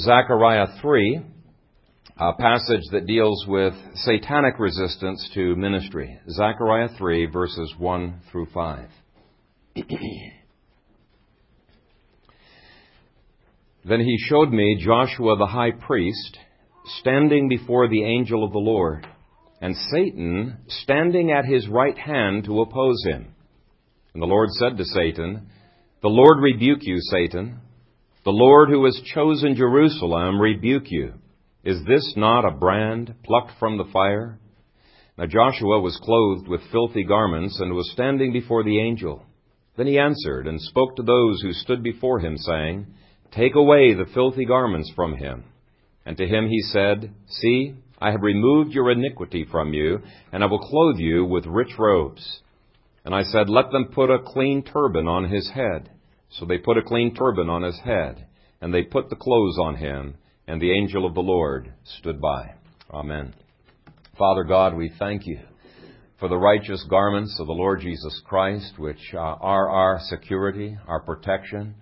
Zechariah 3, a passage that deals with satanic resistance to ministry. Zechariah 3, verses 1 through 5. then he showed me Joshua the high priest standing before the angel of the Lord, and Satan standing at his right hand to oppose him. And the Lord said to Satan, The Lord rebuke you, Satan. The Lord who has chosen Jerusalem rebuke you. Is this not a brand plucked from the fire? Now Joshua was clothed with filthy garments and was standing before the angel. Then he answered and spoke to those who stood before him, saying, Take away the filthy garments from him. And to him he said, See, I have removed your iniquity from you, and I will clothe you with rich robes. And I said, Let them put a clean turban on his head. So they put a clean turban on his head, and they put the clothes on him, and the angel of the Lord stood by. Amen. Father God, we thank you for the righteous garments of the Lord Jesus Christ, which uh, are our security, our protection,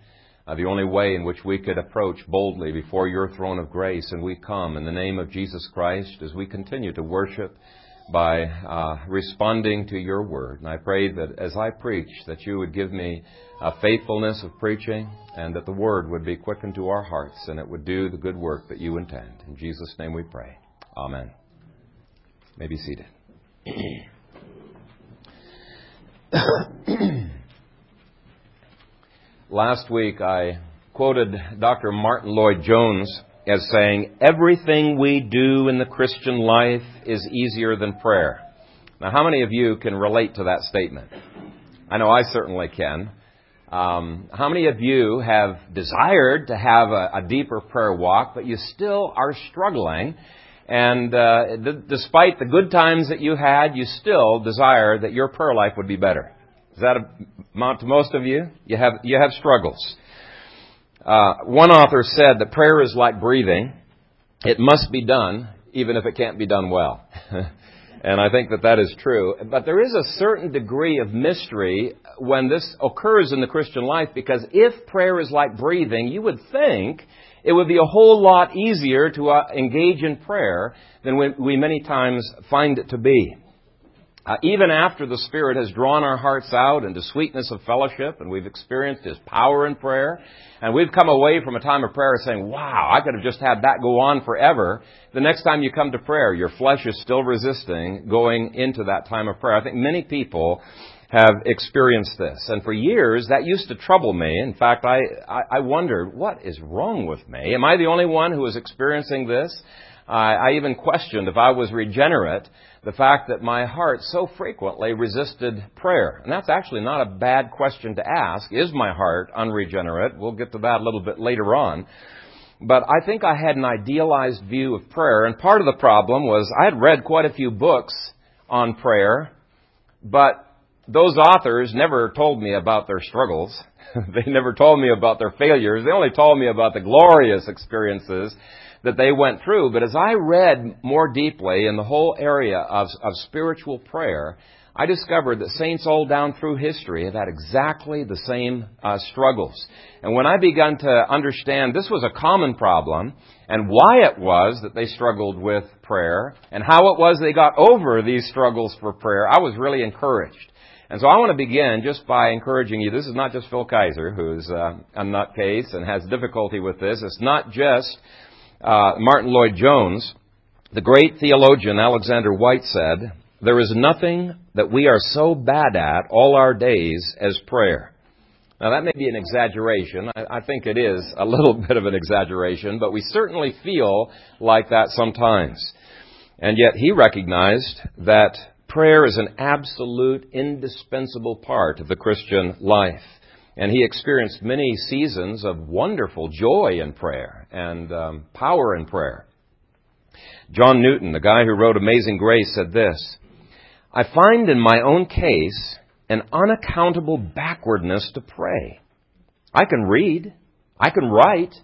uh, the only way in which we could approach boldly before your throne of grace. And we come in the name of Jesus Christ as we continue to worship by uh, responding to your word. And I pray that as I preach, that you would give me a faithfulness of preaching and that the word would be quickened to our hearts and it would do the good work that you intend. In Jesus' name we pray. Amen. You may be seated. Last week I quoted Dr. Martyn Lloyd-Jones as saying, everything we do in the Christian life is easier than prayer. Now, how many of you can relate to that statement? I know I certainly can. Um, how many of you have desired to have a, a deeper prayer walk, but you still are struggling? And uh, despite the good times that you had, you still desire that your prayer life would be better. Does that amount to most of you? You have you have struggles. Uh, one author said that prayer is like breathing. It must be done, even if it can't be done well. and I think that that is true. But there is a certain degree of mystery when this occurs in the Christian life because if prayer is like breathing, you would think it would be a whole lot easier to uh, engage in prayer than we, we many times find it to be. Uh, even after the Spirit has drawn our hearts out into sweetness of fellowship and we've experienced His power in prayer, and we've come away from a time of prayer saying, wow, I could have just had that go on forever. The next time you come to prayer, your flesh is still resisting going into that time of prayer. I think many people have experienced this. And for years, that used to trouble me. In fact, I, I, I wondered, what is wrong with me? Am I the only one who is experiencing this? I, I even questioned if I was regenerate the fact that my heart so frequently resisted prayer. And that's actually not a bad question to ask. Is my heart unregenerate? We'll get to that a little bit later on. But I think I had an idealized view of prayer, and part of the problem was I had read quite a few books on prayer, but those authors never told me about their struggles. they never told me about their failures. They only told me about the glorious experiences that they went through. But as I read more deeply in the whole area of, of spiritual prayer, I discovered that saints all down through history have had exactly the same uh, struggles. And when I began to understand this was a common problem and why it was that they struggled with prayer and how it was they got over these struggles for prayer, I was really encouraged. And so I want to begin just by encouraging you. This is not just Phil Kayser, who's uh, a nutcase and has difficulty with this. It's not just uh, Martyn Lloyd-Jones, the great theologian Alexander Whyte said, There is nothing that we are so bad at all our days as prayer. Now, that may be an exaggeration. I, I think it is a little bit of an exaggeration, but we certainly feel like that sometimes. And yet, he recognized that prayer is an absolute, indispensable part of the Christian life. And he experienced many seasons of wonderful joy in prayer and um, power in prayer. John Newton, the guy who wrote Amazing Grace, said this I find in my own case an unaccountable backwardness to pray. I can read, I can write,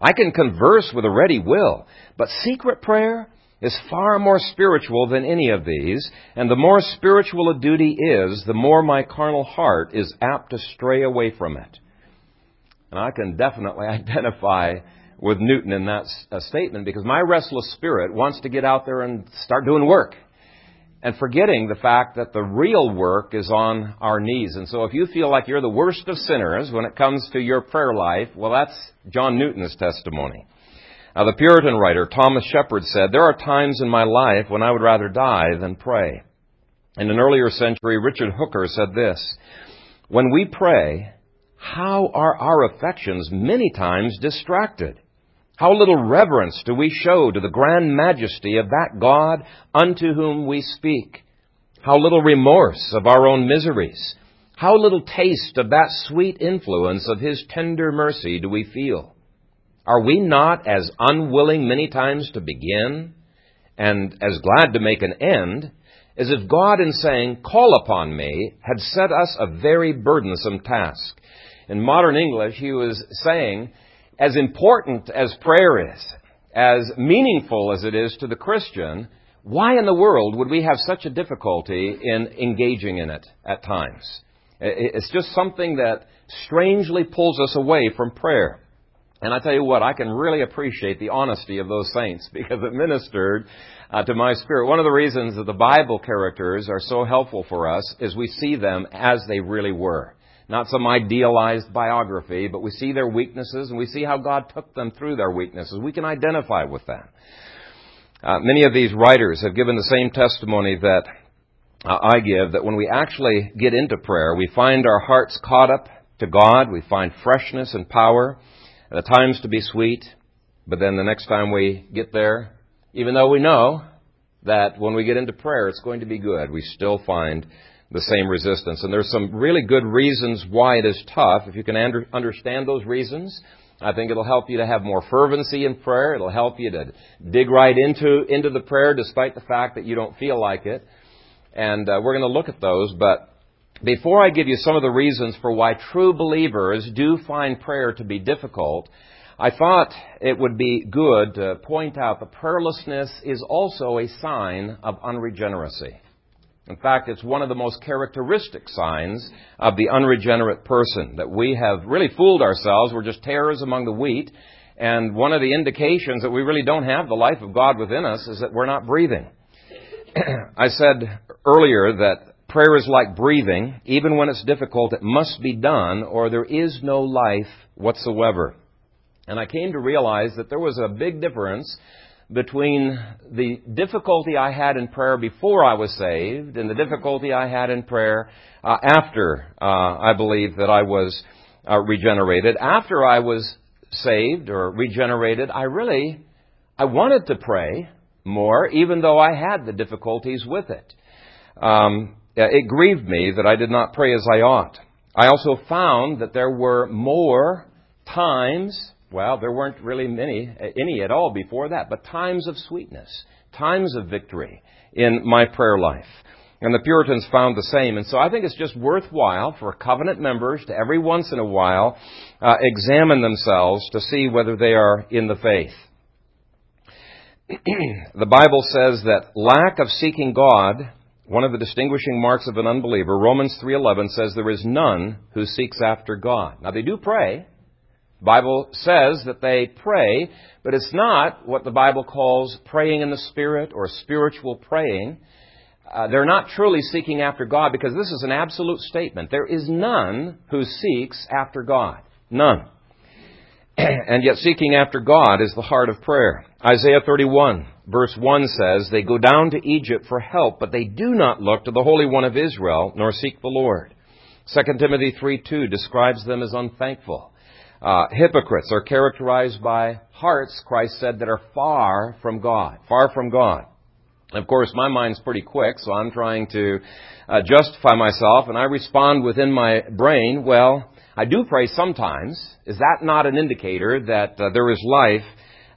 I can converse with a ready will, but secret prayer, is far more spiritual than any of these, and the more spiritual a duty is, the more my carnal heart is apt to stray away from it. And I can definitely identify with Newton in that uh, statement because my restless spirit wants to get out there and start doing work. And forgetting the fact that the real work is on our knees. And so if you feel like you're the worst of sinners when it comes to your prayer life, well, that's John Newton's testimony. Now, the Puritan writer Thomas Shepard said, There are times in my life when I would rather die than pray. In an earlier century, Richard Hooker said this When we pray, how are our affections many times distracted? How little reverence do we show to the grand majesty of that God unto whom we speak? How little remorse of our own miseries? How little taste of that sweet influence of His tender mercy do we feel? Are we not as unwilling many times to begin and as glad to make an end as if God, in saying, Call upon me, had set us a very burdensome task? In modern English, he was saying, as important as prayer is, as meaningful as it is to the Christian, why in the world would we have such a difficulty in engaging in it at times? It's just something that strangely pulls us away from prayer. And I tell you what, I can really appreciate the honesty of those saints because it ministered uh, to my spirit. One of the reasons that the Bible characters are so helpful for us is we see them as they really were not some idealized biography, but we see their weaknesses and we see how God took them through their weaknesses. We can identify with them. Uh, many of these writers have given the same testimony that uh, I give that when we actually get into prayer, we find our hearts caught up to God, we find freshness and power, the times to be sweet, but then the next time we get there, even though we know that when we get into prayer it's going to be good, we still find the same resistance. And there's some really good reasons why it is tough. If you can under, understand those reasons, I think it'll help you to have more fervency in prayer. It'll help you to dig right into, into the prayer despite the fact that you don't feel like it. And uh, we're going to look at those. But before I give you some of the reasons for why true believers do find prayer to be difficult, I thought it would be good to point out that prayerlessness is also a sign of unregeneracy. In fact, it's one of the most characteristic signs of the unregenerate person that we have really fooled ourselves. We're just tares among the wheat. And one of the indications that we really don't have the life of God within us is that we're not breathing. I said earlier that prayer is like breathing. Even when it's difficult, it must be done or there is no life whatsoever. And I came to realize that there was a big difference between the difficulty I had in prayer before I was saved and the difficulty I had in prayer uh, after uh, I believe that I was uh, regenerated. After I was saved or regenerated, I really I wanted to pray more, even though I had the difficulties with it. Um, it grieved me that I did not pray as I ought. I also found that there were more times well, there weren't really many, any at all before that, but times of sweetness, times of victory in my prayer life. And the Puritans found the same. And so I think it's just worthwhile for covenant members to every once in a while uh, examine themselves to see whether they are in the faith. the Bible says that lack of seeking God, one of the distinguishing marks of an unbeliever, Romans 3:11 says there is none who seeks after God. Now they do pray, Bible says that they pray, but it's not what the Bible calls praying in the Spirit or spiritual praying. Uh, they're not truly seeking after God because this is an absolute statement. There is none who seeks after God. None. and yet seeking after God is the heart of prayer. Isaiah 31 verse 1 says, They go down to Egypt for help, but they do not look to the Holy One of Israel, nor seek the Lord. 2 Timothy 3 2 describes them as unthankful. Uh, hypocrites are characterized by hearts, Christ said, that are far from God. Far from God. Of course, my mind's pretty quick, so I'm trying to uh, justify myself, and I respond within my brain, well, I do pray sometimes. Is that not an indicator that uh, there is life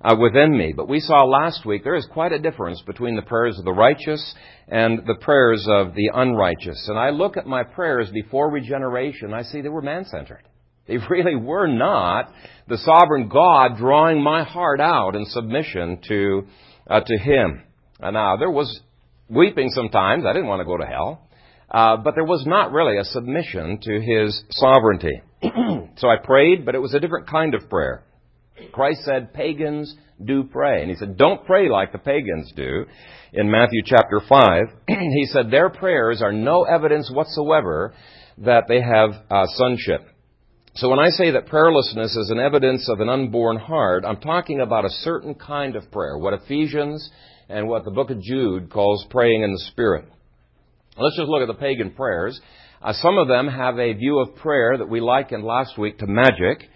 uh, within me? But we saw last week there is quite a difference between the prayers of the righteous and the prayers of the unrighteous. And I look at my prayers before regeneration, I see they were man centered. They really were not the sovereign God drawing my heart out in submission to, uh, to Him. Uh, now, there was weeping sometimes. I didn't want to go to hell. Uh, but there was not really a submission to His sovereignty. so I prayed, but it was a different kind of prayer. Christ said pagans do pray. And he said, don't pray like the pagans do. In Matthew chapter 5, he said their prayers are no evidence whatsoever that they have uh, sonship. So when I say that prayerlessness is an evidence of an unborn heart, I'm talking about a certain kind of prayer, what Ephesians and what the book of Jude calls praying in the Spirit. Let's just look at the pagan prayers. Uh, some of them have a view of prayer that we likened last week to magic.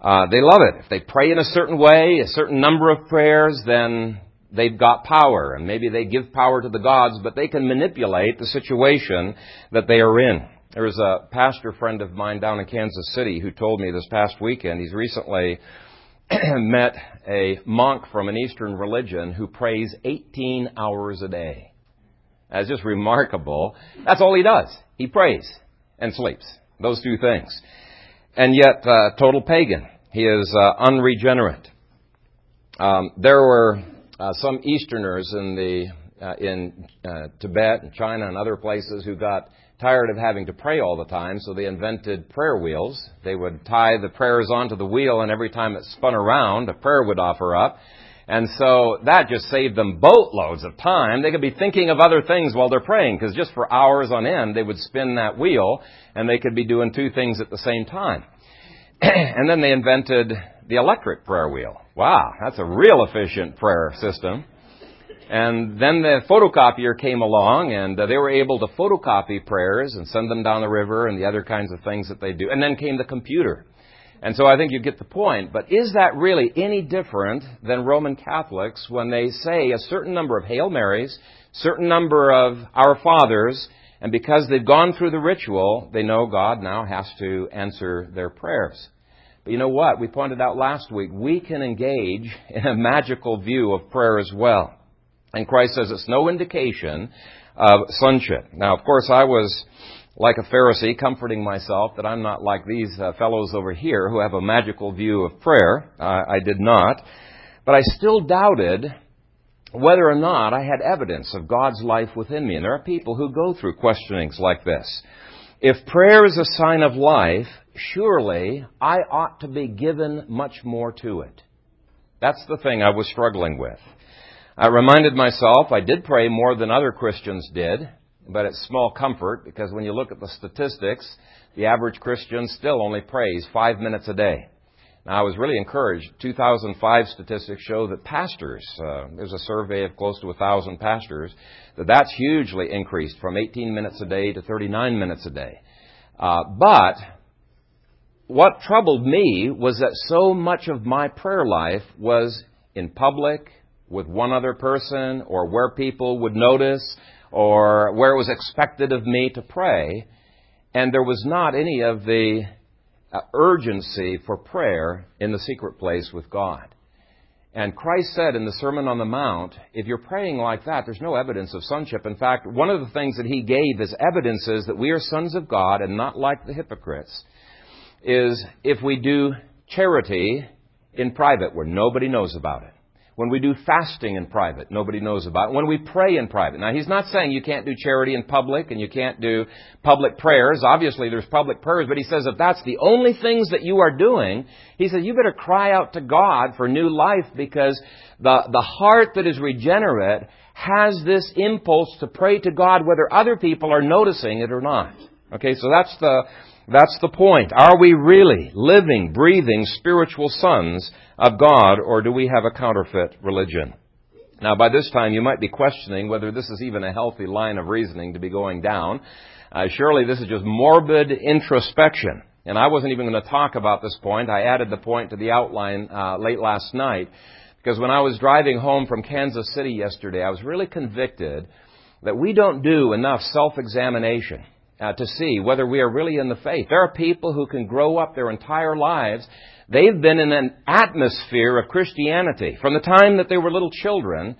Uh, they love it. If they pray in a certain way, a certain number of prayers, then they've got power. And maybe they give power to the gods, but they can manipulate the situation that they are in. There was a pastor friend of mine down in Kansas City who told me this past weekend he's recently met a monk from an Eastern religion who prays 18 hours a day. That's just remarkable. That's all he does. He prays and sleeps. Those two things. And yet, uh, total pagan. He is uh, unregenerate. Um, there were uh, some Easterners in the uh, in uh, Tibet and China and other places who got tired of having to pray all the time, so they invented prayer wheels. They would tie the prayers onto the wheel, and every time it spun around, a prayer would offer up. And so that just saved them boatloads of time. They could be thinking of other things while they're praying, because just for hours on end, they would spin that wheel, and they could be doing two things at the same time. and then they invented the electric prayer wheel. Wow, that's a real efficient prayer system. And then the photocopier came along, and uh, they were able to photocopy prayers and send them down the river and the other kinds of things that they do. And then came the computer. And so I think you get the point. But is that really any different than Roman Catholics when they say a certain number of Hail Marys, certain number of Our Fathers, and because they've gone through the ritual, they know God now has to answer their prayers. But you know what? We pointed out last week, we can engage in a magical view of prayer as well. And Christ says it's no indication of sonship. Now, of course, I was like a Pharisee, comforting myself that I'm not like these uh, fellows over here who have a magical view of prayer. Uh, I did not. But I still doubted whether or not I had evidence of God's life within me. And there are people who go through questionings like this. If prayer is a sign of life, surely I ought to be given much more to it. That's the thing I was struggling with. I reminded myself I did pray more than other Christians did, but it's small comfort because when you look at the statistics, the average Christian still only prays five minutes a day. Now, I was really encouraged. 2005 statistics show that pastors, uh, there's a survey of close to 1,000 pastors, that that's hugely increased from 18 minutes a day to 39 minutes a day. Uh, but what troubled me was that so much of my prayer life was in public, with one other person or where people would notice or where it was expected of me to pray. And there was not any of the uh, urgency for prayer in the secret place with God. And Christ said in the Sermon on the Mount, if you're praying like that, there's no evidence of sonship. In fact, one of the things that he gave as evidences that we are sons of God and not like the hypocrites is if we do charity in private where nobody knows about it. When we do fasting in private, nobody knows about it. When we pray in private. Now, he's not saying you can't do charity in public and you can't do public prayers. Obviously, there's public prayers, but he says if that's the only things that you are doing, he says you better cry out to God for new life because the, the heart that is regenerate has this impulse to pray to God whether other people are noticing it or not. Okay, so that's the, that's the point. Are we really living, breathing spiritual sons of God, or do we have a counterfeit religion? Now, by this time, you might be questioning whether this is even a healthy line of reasoning to be going down. Uh, surely this is just morbid introspection. And I wasn't even going to talk about this point. I added the point to the outline uh, late last night because when I was driving home from Kansas City yesterday, I was really convicted that we don't do enough self-examination uh, to see whether we are really in the faith. There are people who can grow up their entire lives. They've been in an atmosphere of Christianity from the time that they were little children,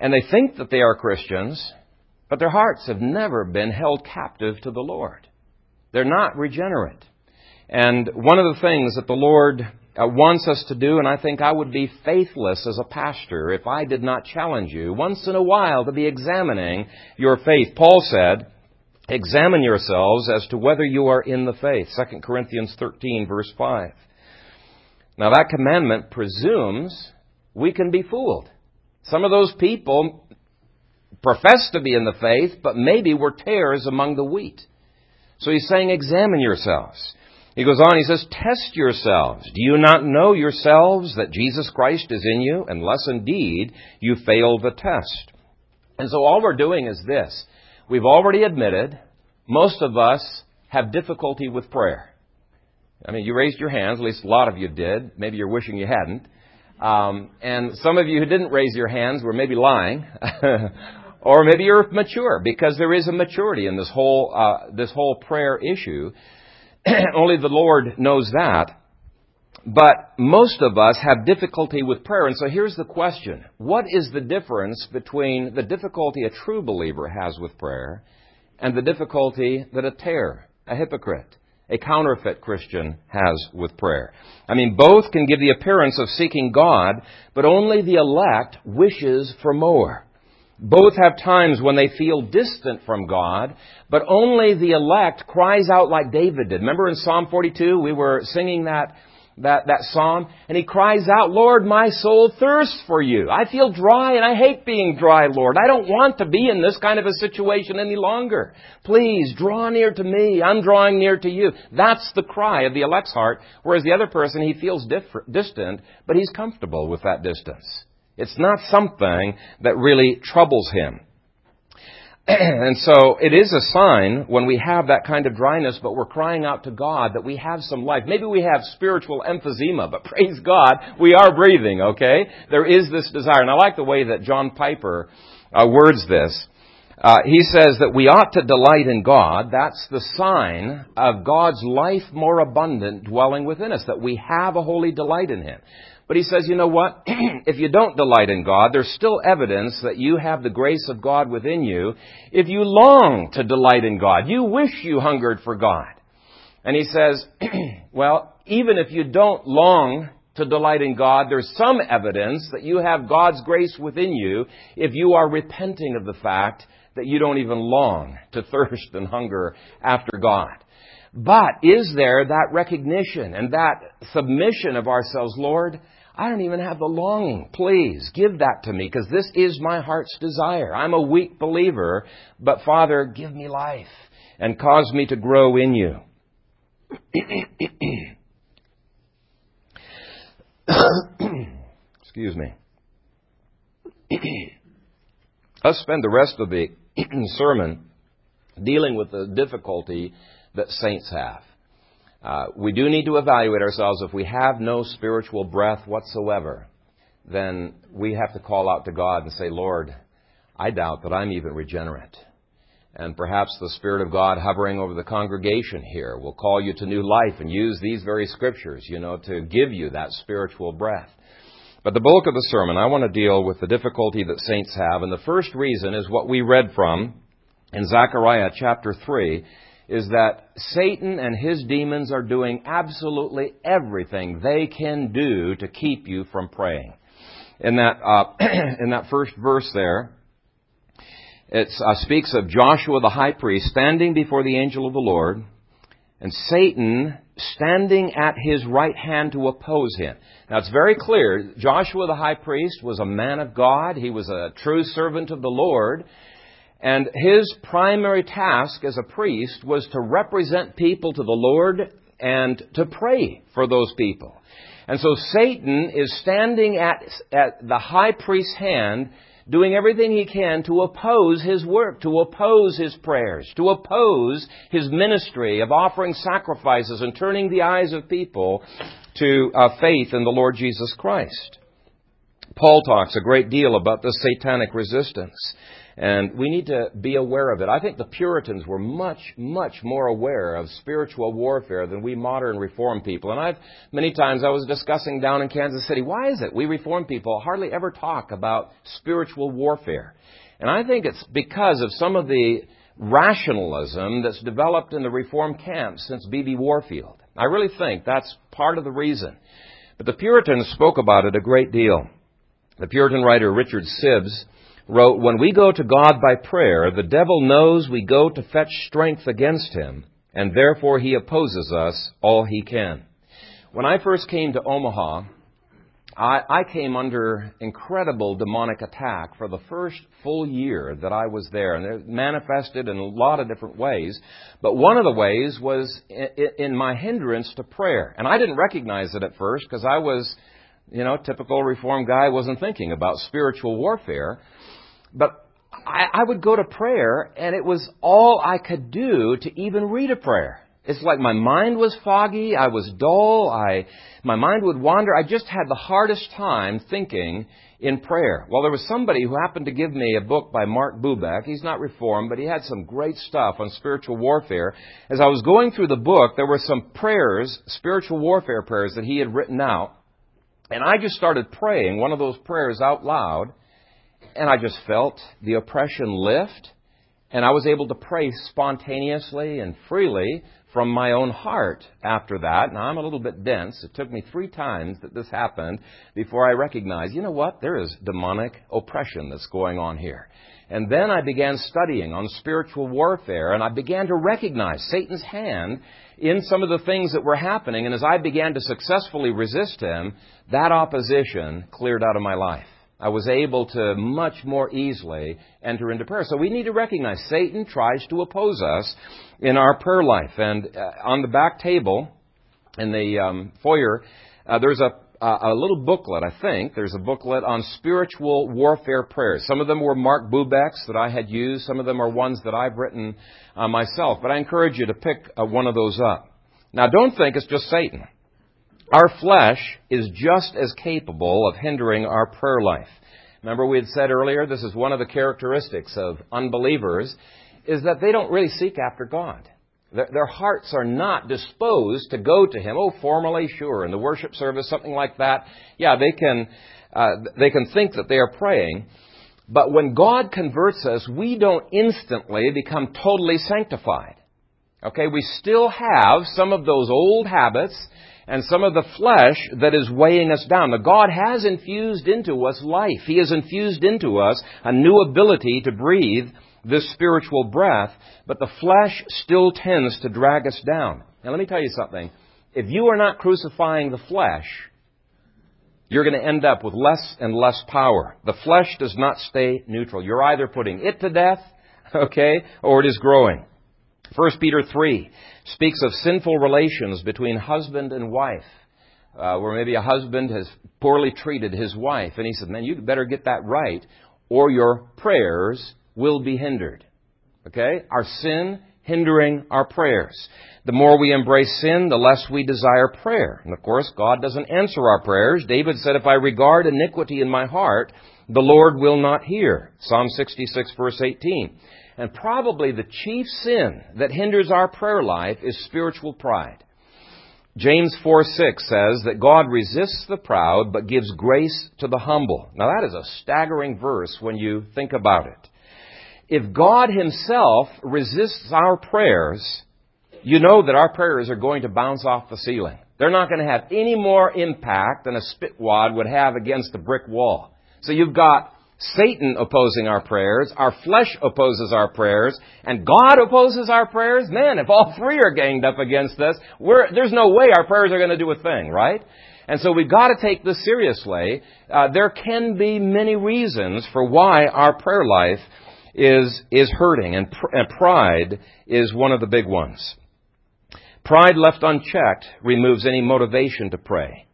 and they think that they are Christians, but their hearts have never been held captive to the Lord. They're not regenerate. And one of the things that the Lord uh, wants us to do, and I think I would be faithless as a pastor if I did not challenge you once in a while to be examining your faith. Paul said, Examine yourselves as to whether you are in the faith. 2 Corinthians 13, verse 5. Now, that commandment presumes we can be fooled. Some of those people profess to be in the faith, but maybe were tares among the wheat. So he's saying, examine yourselves. He goes on, he says, test yourselves. Do you not know yourselves that Jesus Christ is in you, unless indeed you fail the test? And so all we're doing is this. We've already admitted most of us have difficulty with prayer. I mean, you raised your hands, at least a lot of you did. Maybe you're wishing you hadn't. Um, and some of you who didn't raise your hands were maybe lying. or maybe you're mature, because there is a maturity in this whole, uh, this whole prayer issue. Only the Lord knows that. But most of us have difficulty with prayer. And so here's the question. What is the difference between the difficulty a true believer has with prayer and the difficulty that a tare, a hypocrite, a counterfeit Christian has with prayer? I mean, both can give the appearance of seeking God, but only the elect wishes for more. Both have times when they feel distant from God, but only the elect cries out like David did. Remember in Psalm 42, we were singing that, that, that psalm, and he cries out, Lord, my soul thirsts for you. I feel dry and I hate being dry, Lord. I don't want to be in this kind of a situation any longer. Please draw near to me. I'm drawing near to you. That's the cry of the elect's heart, whereas the other person, he feels different, distant, but he's comfortable with that distance. It's not something that really troubles him. and so it is a sign when we have that kind of dryness, but we're crying out to God that we have some life. Maybe we have spiritual emphysema, but praise God, we are breathing, okay? There is this desire. And I like the way that John Piper uh, words this. Uh, he says that we ought to delight in God. That's the sign of God's life more abundant dwelling within us, that we have a holy delight in Him. But he says, you know what? if you don't delight in God, there's still evidence that you have the grace of God within you. If you long to delight in God, you wish you hungered for God. And he says, well, even if you don't long to delight in God, there's some evidence that you have God's grace within you if you are repenting of the fact that you don't even long to thirst and hunger after God. But is there that recognition and that submission of ourselves, Lord? I don't even have the longing. Please give that to me because this is my heart's desire. I'm a weak believer, but Father, give me life and cause me to grow in you. Excuse me. Let's spend the rest of the sermon dealing with the difficulty that saints have. Uh, we do need to evaluate ourselves. If we have no spiritual breath whatsoever, then we have to call out to God and say, Lord, I doubt that I'm even regenerate. And perhaps the Spirit of God hovering over the congregation here will call you to new life and use these very scriptures, you know, to give you that spiritual breath. But the bulk of the sermon, I want to deal with the difficulty that saints have. And the first reason is what we read from in Zechariah chapter 3 is that Satan and his demons are doing absolutely everything they can do to keep you from praying. In that, uh, in that first verse there, it uh, speaks of Joshua the high priest standing before the angel of the Lord, and Satan standing at his right hand to oppose him. Now it's very clear, Joshua the high priest was a man of God, he was a true servant of the Lord, and his primary task as a priest was to represent people to the Lord and to pray for those people. And so Satan is standing at, at the high priest's hand, doing everything he can to oppose his work, to oppose his prayers, to oppose his ministry of offering sacrifices and turning the eyes of people to uh, faith in the Lord Jesus Christ. Paul talks a great deal about the satanic resistance. And we need to be aware of it. I think the Puritans were much, much more aware of spiritual warfare than we modern reform people. And I've, many times I was discussing down in Kansas City, why is it we reform people hardly ever talk about spiritual warfare? And I think it's because of some of the rationalism that's developed in the reform camp since B.B. Warfield. I really think that's part of the reason. But the Puritans spoke about it a great deal. The Puritan writer Richard Sibbes wrote, When we go to God by prayer, the devil knows we go to fetch strength against him, and therefore he opposes us all he can. When I first came to Omaha, I, I came under incredible demonic attack for the first full year that I was there, and it manifested in a lot of different ways. But one of the ways was in, in my hindrance to prayer, and I didn't recognize it at first because I was, you know, typical reform guy, wasn't thinking about spiritual warfare. But I, I would go to prayer, and it was all I could do to even read a prayer. It's like my mind was foggy, I was dull, I, my mind would wander. I just had the hardest time thinking in prayer. Well, there was somebody who happened to give me a book by Mark Bubeck. He's not reformed, but he had some great stuff on spiritual warfare. As I was going through the book, there were some prayers, spiritual warfare prayers that he had written out. And I just started praying one of those prayers out loud, and I just felt the oppression lift, and I was able to pray spontaneously and freely from my own heart after that. Now, I'm a little bit dense. It took me three times that this happened before I recognized, you know what? There is demonic oppression that's going on here. And then I began studying on spiritual warfare, and I began to recognize Satan's hand in some of the things that were happening. And as I began to successfully resist him, that opposition cleared out of my life. I was able to much more easily enter into prayer. So we need to recognize Satan tries to oppose us in our prayer life. And uh, on the back table in the um, foyer, uh, there's a a little booklet, I think. There's a booklet on spiritual warfare prayers. Some of them were Mark Bubeck's that I had used. Some of them are ones that I've written uh, myself. But I encourage you to pick uh, one of those up. Now, don't think it's just Satan. Our flesh is just as capable of hindering our prayer life. Remember we had said earlier, this is one of the characteristics of unbelievers, is that they don't really seek after God. Their hearts are not disposed to go to Him. Oh, formally, sure, in the worship service, something like that. Yeah, they can, uh, they can think that they are praying. But when God converts us, we don't instantly become totally sanctified. Okay, we still have some of those old habits and some of the flesh that is weighing us down. Now, God has infused into us life. He has infused into us a new ability to breathe this spiritual breath, but the flesh still tends to drag us down. Now, let me tell you something. If you are not crucifying the flesh, you're going to end up with less and less power. The flesh does not stay neutral. You're either putting it to death, okay, or it is growing. 1 Peter 3 speaks of sinful relations between husband and wife, uh, where maybe a husband has poorly treated his wife, and he said, Man, you better get that right, or your prayers will be hindered. Okay? Our sin hindering our prayers. The more we embrace sin, the less we desire prayer. And of course, God doesn't answer our prayers. David said, If I regard iniquity in my heart, the Lord will not hear. Psalm 66 verse 18. And probably the chief sin that hinders our prayer life is spiritual pride. James 4 6 says that God resists the proud but gives grace to the humble. Now that is a staggering verse when you think about it. If God Himself resists our prayers, you know that our prayers are going to bounce off the ceiling. They're not going to have any more impact than a spit wad would have against a brick wall. So you've got Satan opposing our prayers, our flesh opposes our prayers, and God opposes our prayers, man, if all three are ganged up against us, there's no way our prayers are going to do a thing, right? And so we've got to take this seriously. Uh, there can be many reasons for why our prayer life is, is hurting, and, pr- and pride is one of the big ones. Pride left unchecked removes any motivation to pray.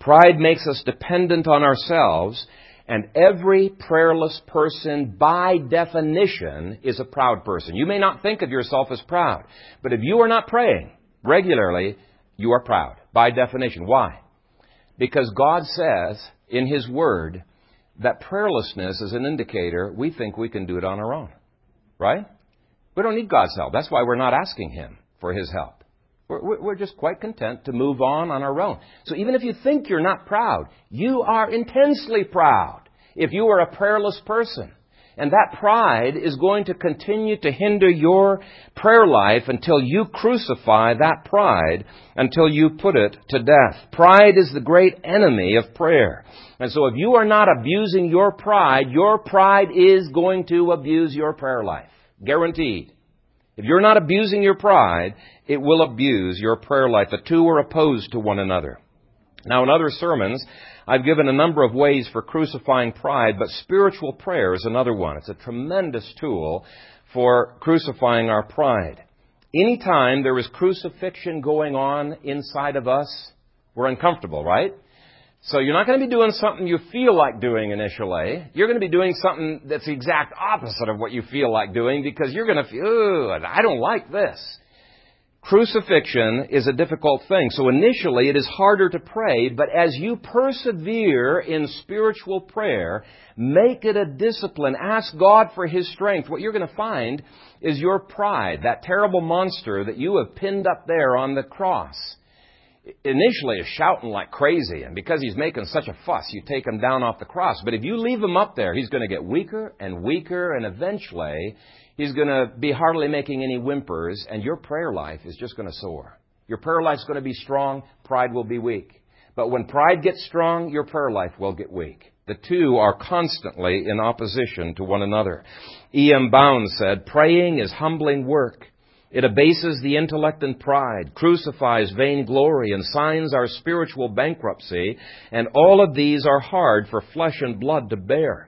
Pride makes us dependent on ourselves and every prayerless person, by definition, is a proud person. You may not think of yourself as proud, but if you are not praying regularly, you are proud, by definition. Why? Because God says in His Word that prayerlessness is an indicator we think we can do it on our own. Right? We don't need God's help. That's why we're not asking Him for His help. We're, we're, just quite content to move on on our own. So even if you think you're not proud, you are intensely proud if you are a prayerless person. And that pride is going to continue to hinder your prayer life until you crucify that pride, until you put it to death. Pride is the great enemy of prayer. And so if you are not abusing your pride, your pride is going to abuse your prayer life. Guaranteed. If you're not abusing your pride, it will abuse your prayer life. The two are opposed to one another. Now, in other sermons, I've given a number of ways for crucifying pride, but spiritual prayer is another one. It's a tremendous tool for crucifying our pride. Anytime there is crucifixion going on inside of us, we're uncomfortable, right? So you're not going to be doing something you feel like doing initially. You're going to be doing something that's the exact opposite of what you feel like doing because you're going to feel, ooh, I don't like this. Crucifixion is a difficult thing. So initially it is harder to pray, but as you persevere in spiritual prayer, make it a discipline. Ask God for His strength. What you're going to find is your pride, that terrible monster that you have pinned up there on the cross initially is shouting like crazy, and because he's making such a fuss, you take him down off the cross. But if you leave him up there, he's going to get weaker and weaker, and eventually he's going to be hardly making any whimpers, and your prayer life is just going to soar. Your prayer life is going to be strong, pride will be weak. But when pride gets strong, your prayer life will get weak. The two are constantly in opposition to one another. E.M. Bounds said, Praying is humbling work. It abases the intellect and pride, crucifies vainglory, and signs our spiritual bankruptcy, and all of these are hard for flesh and blood to bear.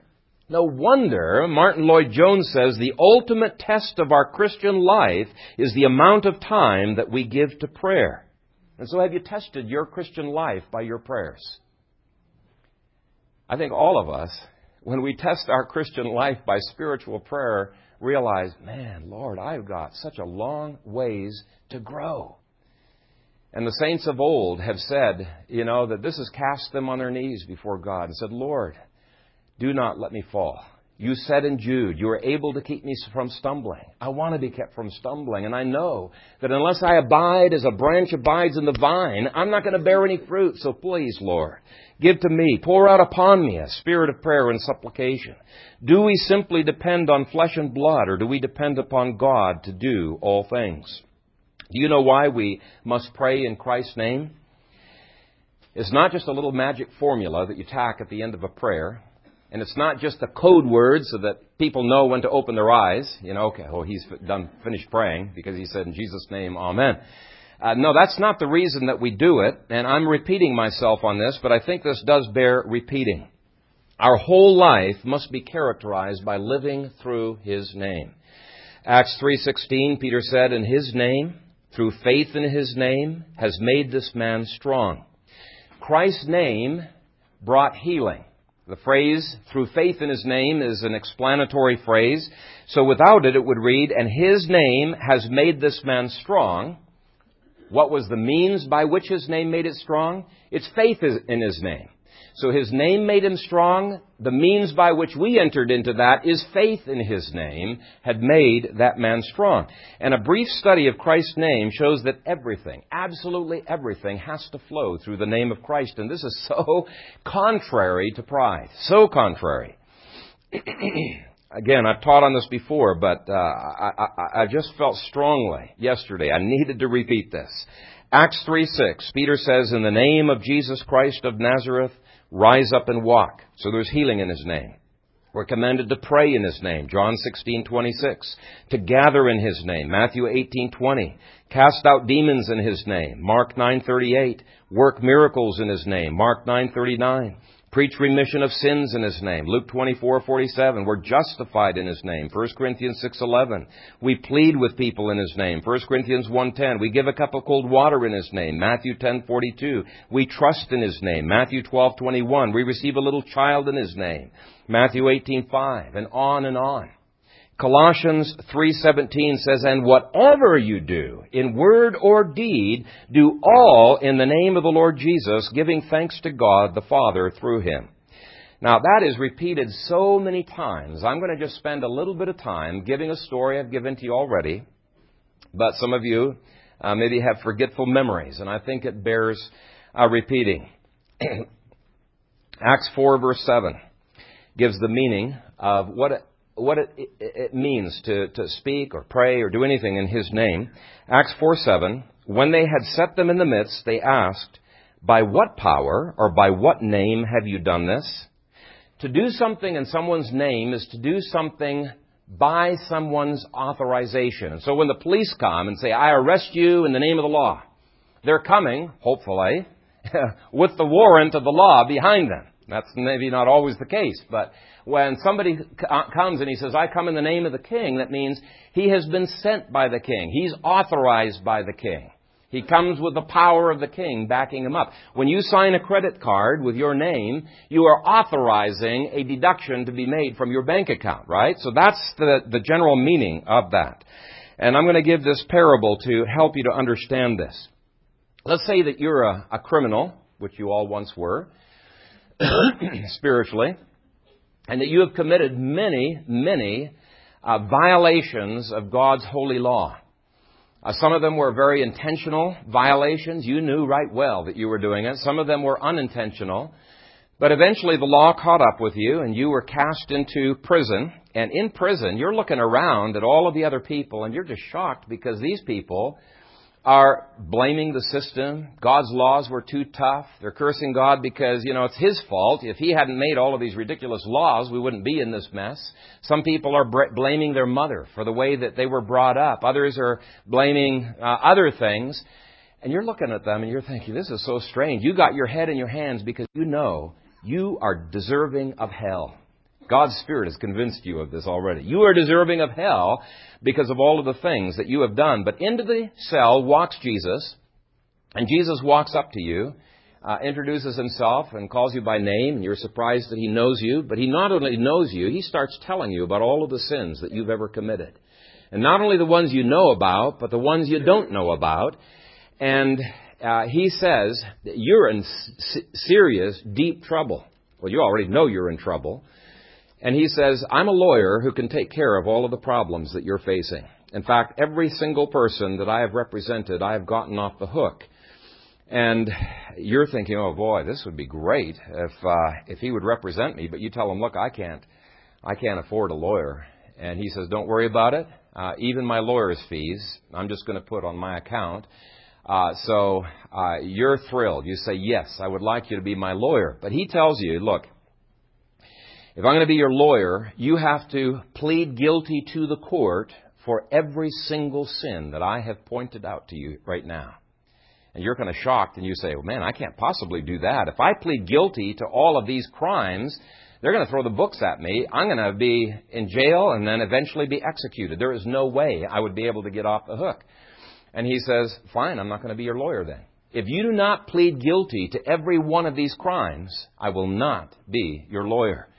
No wonder Martyn Lloyd-Jones says the ultimate test of our Christian life is the amount of time that we give to prayer. And so have you tested your Christian life by your prayers? I think all of us, when we test our Christian life by spiritual prayer, realize, man, Lord, I've got such a long ways to grow. And the saints of old have said, you know, that this has cast them on their knees before God and said, Lord, do not let me fall. You said in Jude, you are able to keep me from stumbling. I want to be kept from stumbling. And I know that unless I abide as a branch abides in the vine, I'm not going to bear any fruit. So please, Lord, give to me, pour out upon me a spirit of prayer and supplication. Do we simply depend on flesh and blood, or do we depend upon God to do all things? Do you know why we must pray in Christ's name? It's not just a little magic formula that you tack at the end of a prayer. And it's not just a code word so that people know when to open their eyes. You know, okay, well, he's done, finished praying because he said in Jesus' name, Amen. Uh, no, that's not the reason that we do it, and I'm repeating myself on this, but I think this does bear repeating. Our whole life must be characterized by living through His name. Acts 3:16, Peter said, "In His name, through faith in His name, has made this man strong." Christ's name brought healing. The phrase, through faith in his name, is an explanatory phrase. So without it, it would read, and his name has made this man strong. What was the means by which his name made it strong? It's faith in his name. So his name made him strong. The means by which we entered into that is faith in his name had made that man strong. And a brief study of Christ's name shows that everything, absolutely everything, has to flow through the name of Christ. And this is so contrary to pride. So contrary. Again, I've taught on this before, but uh, I, I, I just felt strongly yesterday. I needed to repeat this. Acts 3 6, Peter says, In the name of Jesus Christ of Nazareth, rise up and walk. So there's healing in his name. We're commanded to pray in his name, John 16:26, to gather in his name, Matthew 18:20, cast out demons in his name, Mark 9:38, work miracles in his name, Mark 9:39, Preach remission of sins in His name. Luke 24:47. We're justified in His name. 1 Corinthians 6:11. We plead with people in His name. 1 Corinthians 1:10. We give a cup of cold water in His name. Matthew 10:42. We trust in His name. Matthew 12:21. We receive a little child in His name. Matthew 18:5. And on and on. Colossians 3:17 says, "And whatever you do, in word or deed, do all in the name of the Lord Jesus, giving thanks to God the Father through him." Now that is repeated so many times. I'm going to just spend a little bit of time giving a story I've given to you already, but some of you uh, maybe have forgetful memories, and I think it bears uh, repeating. Acts 4 verse 7 gives the meaning of what what it, it, means to, to speak or pray or do anything in His name. Acts 4 7, when they had set them in the midst, they asked, By what power or by what name have you done this? To do something in someone's name is to do something by someone's authorization. And so when the police come and say, I arrest you in the name of the law, they're coming, hopefully, with the warrant of the law behind them. That's maybe not always the case, but when somebody uh, comes and he says, I come in the name of the king, that means he has been sent by the king. He's authorized by the king. He comes with the power of the king backing him up. When you sign a credit card with your name, you are authorizing a deduction to be made from your bank account, right? So that's the, the general meaning of that. And I'm going to give this parable to help you to understand this. Let's say that you're a, a criminal, which you all once were, spiritually, and that you have committed many, many uh, violations of God's holy law. Uh, some of them were very intentional violations. You knew right well that you were doing it. Some of them were unintentional. But eventually the law caught up with you and you were cast into prison. And in prison, you're looking around at all of the other people and you're just shocked because these people are blaming the system. God's laws were too tough. They're cursing God because, you know, it's His fault. If He hadn't made all of these ridiculous laws, we wouldn't be in this mess. Some people are blaming their mother for the way that they were brought up. Others are blaming uh, other things. And you're looking at them and you're thinking, this is so strange. You got your head in your hands because you know you are deserving of hell. God's Spirit has convinced you of this already. You are deserving of hell because of all of the things that you have done. But into the cell walks Jesus, and Jesus walks up to you, uh, introduces himself, and calls you by name, and you're surprised that he knows you. But he not only knows you, he starts telling you about all of the sins that you've ever committed. And not only the ones you know about, but the ones you don't know about. And uh, he says that you're in s- serious, deep trouble. Well, you already know you're in trouble. And he says, I'm a lawyer who can take care of all of the problems that you're facing. In fact, every single person that I have represented, I have gotten off the hook. And you're thinking, oh boy, this would be great if uh, if he would represent me. But you tell him, look, I can't, I can't afford a lawyer. And he says, don't worry about it. Uh, even my lawyer's fees, I'm just going to put on my account. Uh, so uh, you're thrilled. You say, yes, I would like you to be my lawyer. But he tells you, look, if I'm going to be your lawyer, you have to plead guilty to the court for every single sin that I have pointed out to you right now. And you're kind of shocked and you say, well, man, I can't possibly do that. If I plead guilty to all of these crimes, they're going to throw the books at me. I'm going to be in jail and then eventually be executed. There is no way I would be able to get off the hook. And he says, fine, I'm not going to be your lawyer then. If you do not plead guilty to every one of these crimes, I will not be your lawyer.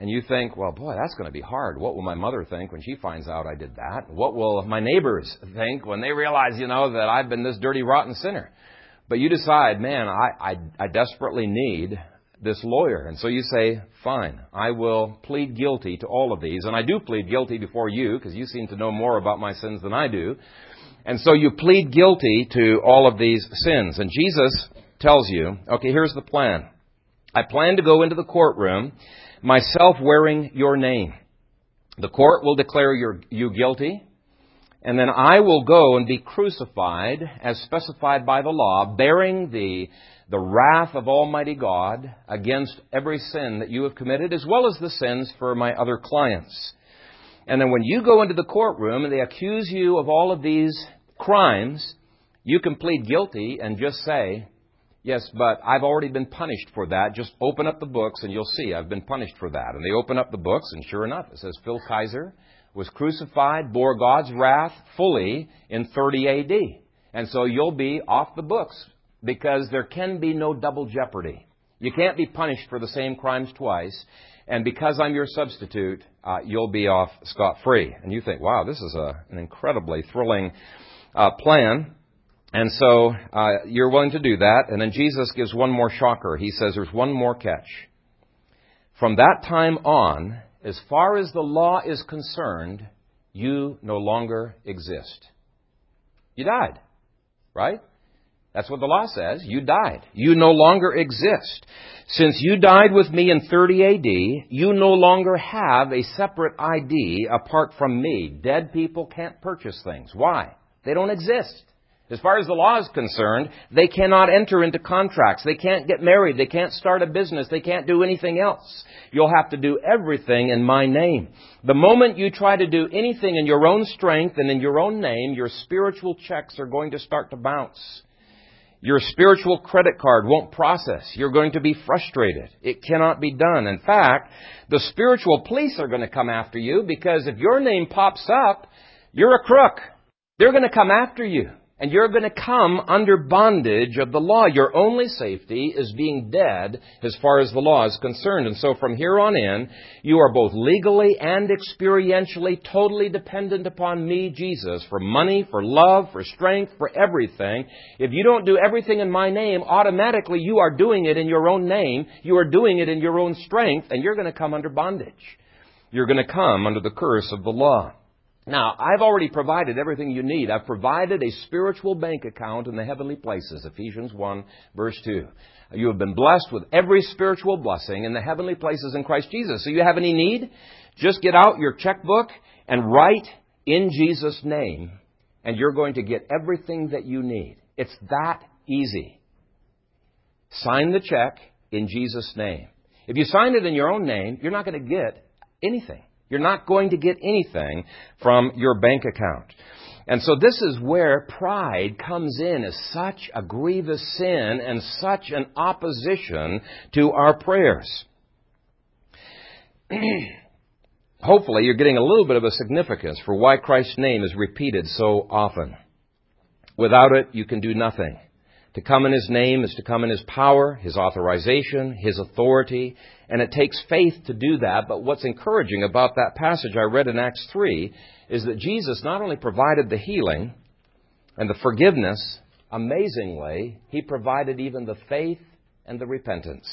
And you think, well, boy, that's going to be hard. What will my mother think when she finds out I did that? What will my neighbors think when they realize, you know, that I've been this dirty, rotten sinner? But you decide, man, I, I, I desperately need this lawyer. And so you say, fine, I will plead guilty to all of these. And I do plead guilty before you because you seem to know more about my sins than I do. And so you plead guilty to all of these sins. And Jesus tells you, okay, here's the plan. I plan to go into the courtroom myself wearing your name. The court will declare your, you guilty, and then I will go and be crucified as specified by the law, bearing the, the wrath of Almighty God against every sin that you have committed, as well as the sins for my other clients. And then when you go into the courtroom and they accuse you of all of these crimes, you can plead guilty and just say, Yes, but I've already been punished for that. Just open up the books and you'll see I've been punished for that. And they open up the books, and sure enough, it says Phil Kayser was crucified, bore God's wrath fully in 30 AD. And so you'll be off the books because there can be no double jeopardy. You can't be punished for the same crimes twice. And because I'm your substitute, uh, you'll be off scot free. And you think, wow, this is a, an incredibly thrilling uh, plan. And so uh, you're willing to do that. And then Jesus gives one more shocker. He says there's one more catch. From that time on, as far as the law is concerned, you no longer exist. You died, right? That's what the law says. You died. You no longer exist. Since you died with me in 30 AD, you no longer have a separate ID apart from me. Dead people can't purchase things. Why? They don't exist. As far as the law is concerned, they cannot enter into contracts. They can't get married. They can't start a business. They can't do anything else. You'll have to do everything in my name. The moment you try to do anything in your own strength and in your own name, your spiritual checks are going to start to bounce. Your spiritual credit card won't process. You're going to be frustrated. It cannot be done. In fact, the spiritual police are going to come after you because if your name pops up, you're a crook. They're going to come after you. And you're going to come under bondage of the law. Your only safety is being dead as far as the law is concerned. And so from here on in, you are both legally and experientially totally dependent upon me, Jesus, for money, for love, for strength, for everything. If you don't do everything in my name, automatically you are doing it in your own name. You are doing it in your own strength, and you're going to come under bondage. You're going to come under the curse of the law. Now, I've already provided everything you need. I've provided a spiritual bank account in the heavenly places, Ephesians 1, verse 2. You have been blessed with every spiritual blessing in the heavenly places in Christ Jesus. So you have any need? Just get out your checkbook and write in Jesus' name, and you're going to get everything that you need. It's that easy. Sign the check in Jesus' name. If you sign it in your own name, you're not going to get anything. You're not going to get anything from your bank account. And so this is where pride comes in as such a grievous sin and such an opposition to our prayers. Hopefully you're getting a little bit of a significance for why Christ's name is repeated so often. Without it, you can do nothing. To come in His name is to come in His power, His authorization, His authority, and it takes faith to do that. But what's encouraging about that passage I read in Acts 3 is that Jesus not only provided the healing and the forgiveness, amazingly, He provided even the faith and the repentance.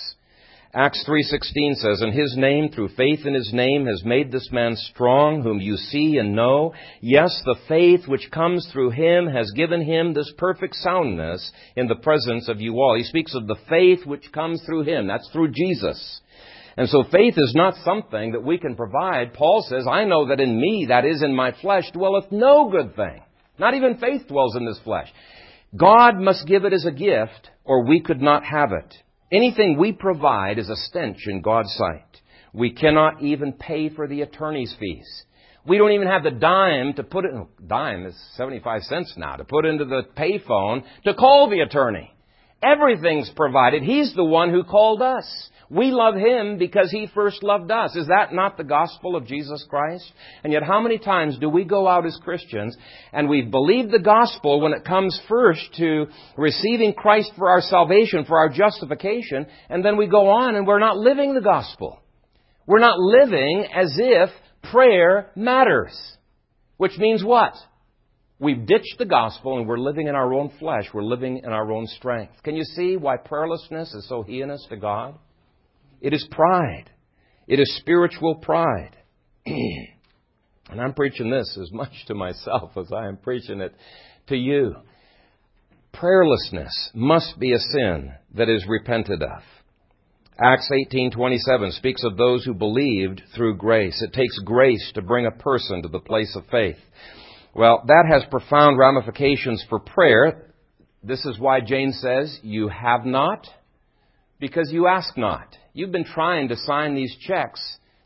Acts 3:16 says, "And his name through faith in his name has made this man strong whom you see and know. Yes, the faith which comes through him has given him this perfect soundness in the presence of you all." He speaks of the faith which comes through him. That's through Jesus. And so faith is not something that we can provide. Paul says, "I know that in me, that is in my flesh, dwelleth no good thing." Not even faith dwells in this flesh. God must give it as a gift, or we could not have it. Anything we provide is a stench in God's sight. We cannot even pay for the attorney's fees. We don't even have the dime to put it, oh, dime is 75 cents now, to put into the payphone to call the attorney. Everything's provided. He's the one who called us. We love Him because He first loved us. Is that not the gospel of Jesus Christ? And yet how many times do we go out as Christians and we believe the gospel when it comes first to receiving Christ for our salvation, for our justification, and then we go on and we're not living the gospel. We're not living as if prayer matters. Which means what? We've ditched the gospel and we're living in our own flesh. We're living in our own strength. Can you see why prayerlessness is so heinous to God? It is pride. It is spiritual pride. and I'm preaching this as much to myself as I am preaching it to you. Prayerlessness must be a sin that is repented of. Acts 18:27 speaks of those who believed through grace. It takes grace to bring a person to the place of faith. Well, that has profound ramifications for prayer. This is why James says, "You have not because you ask not." You've been trying to sign these checks,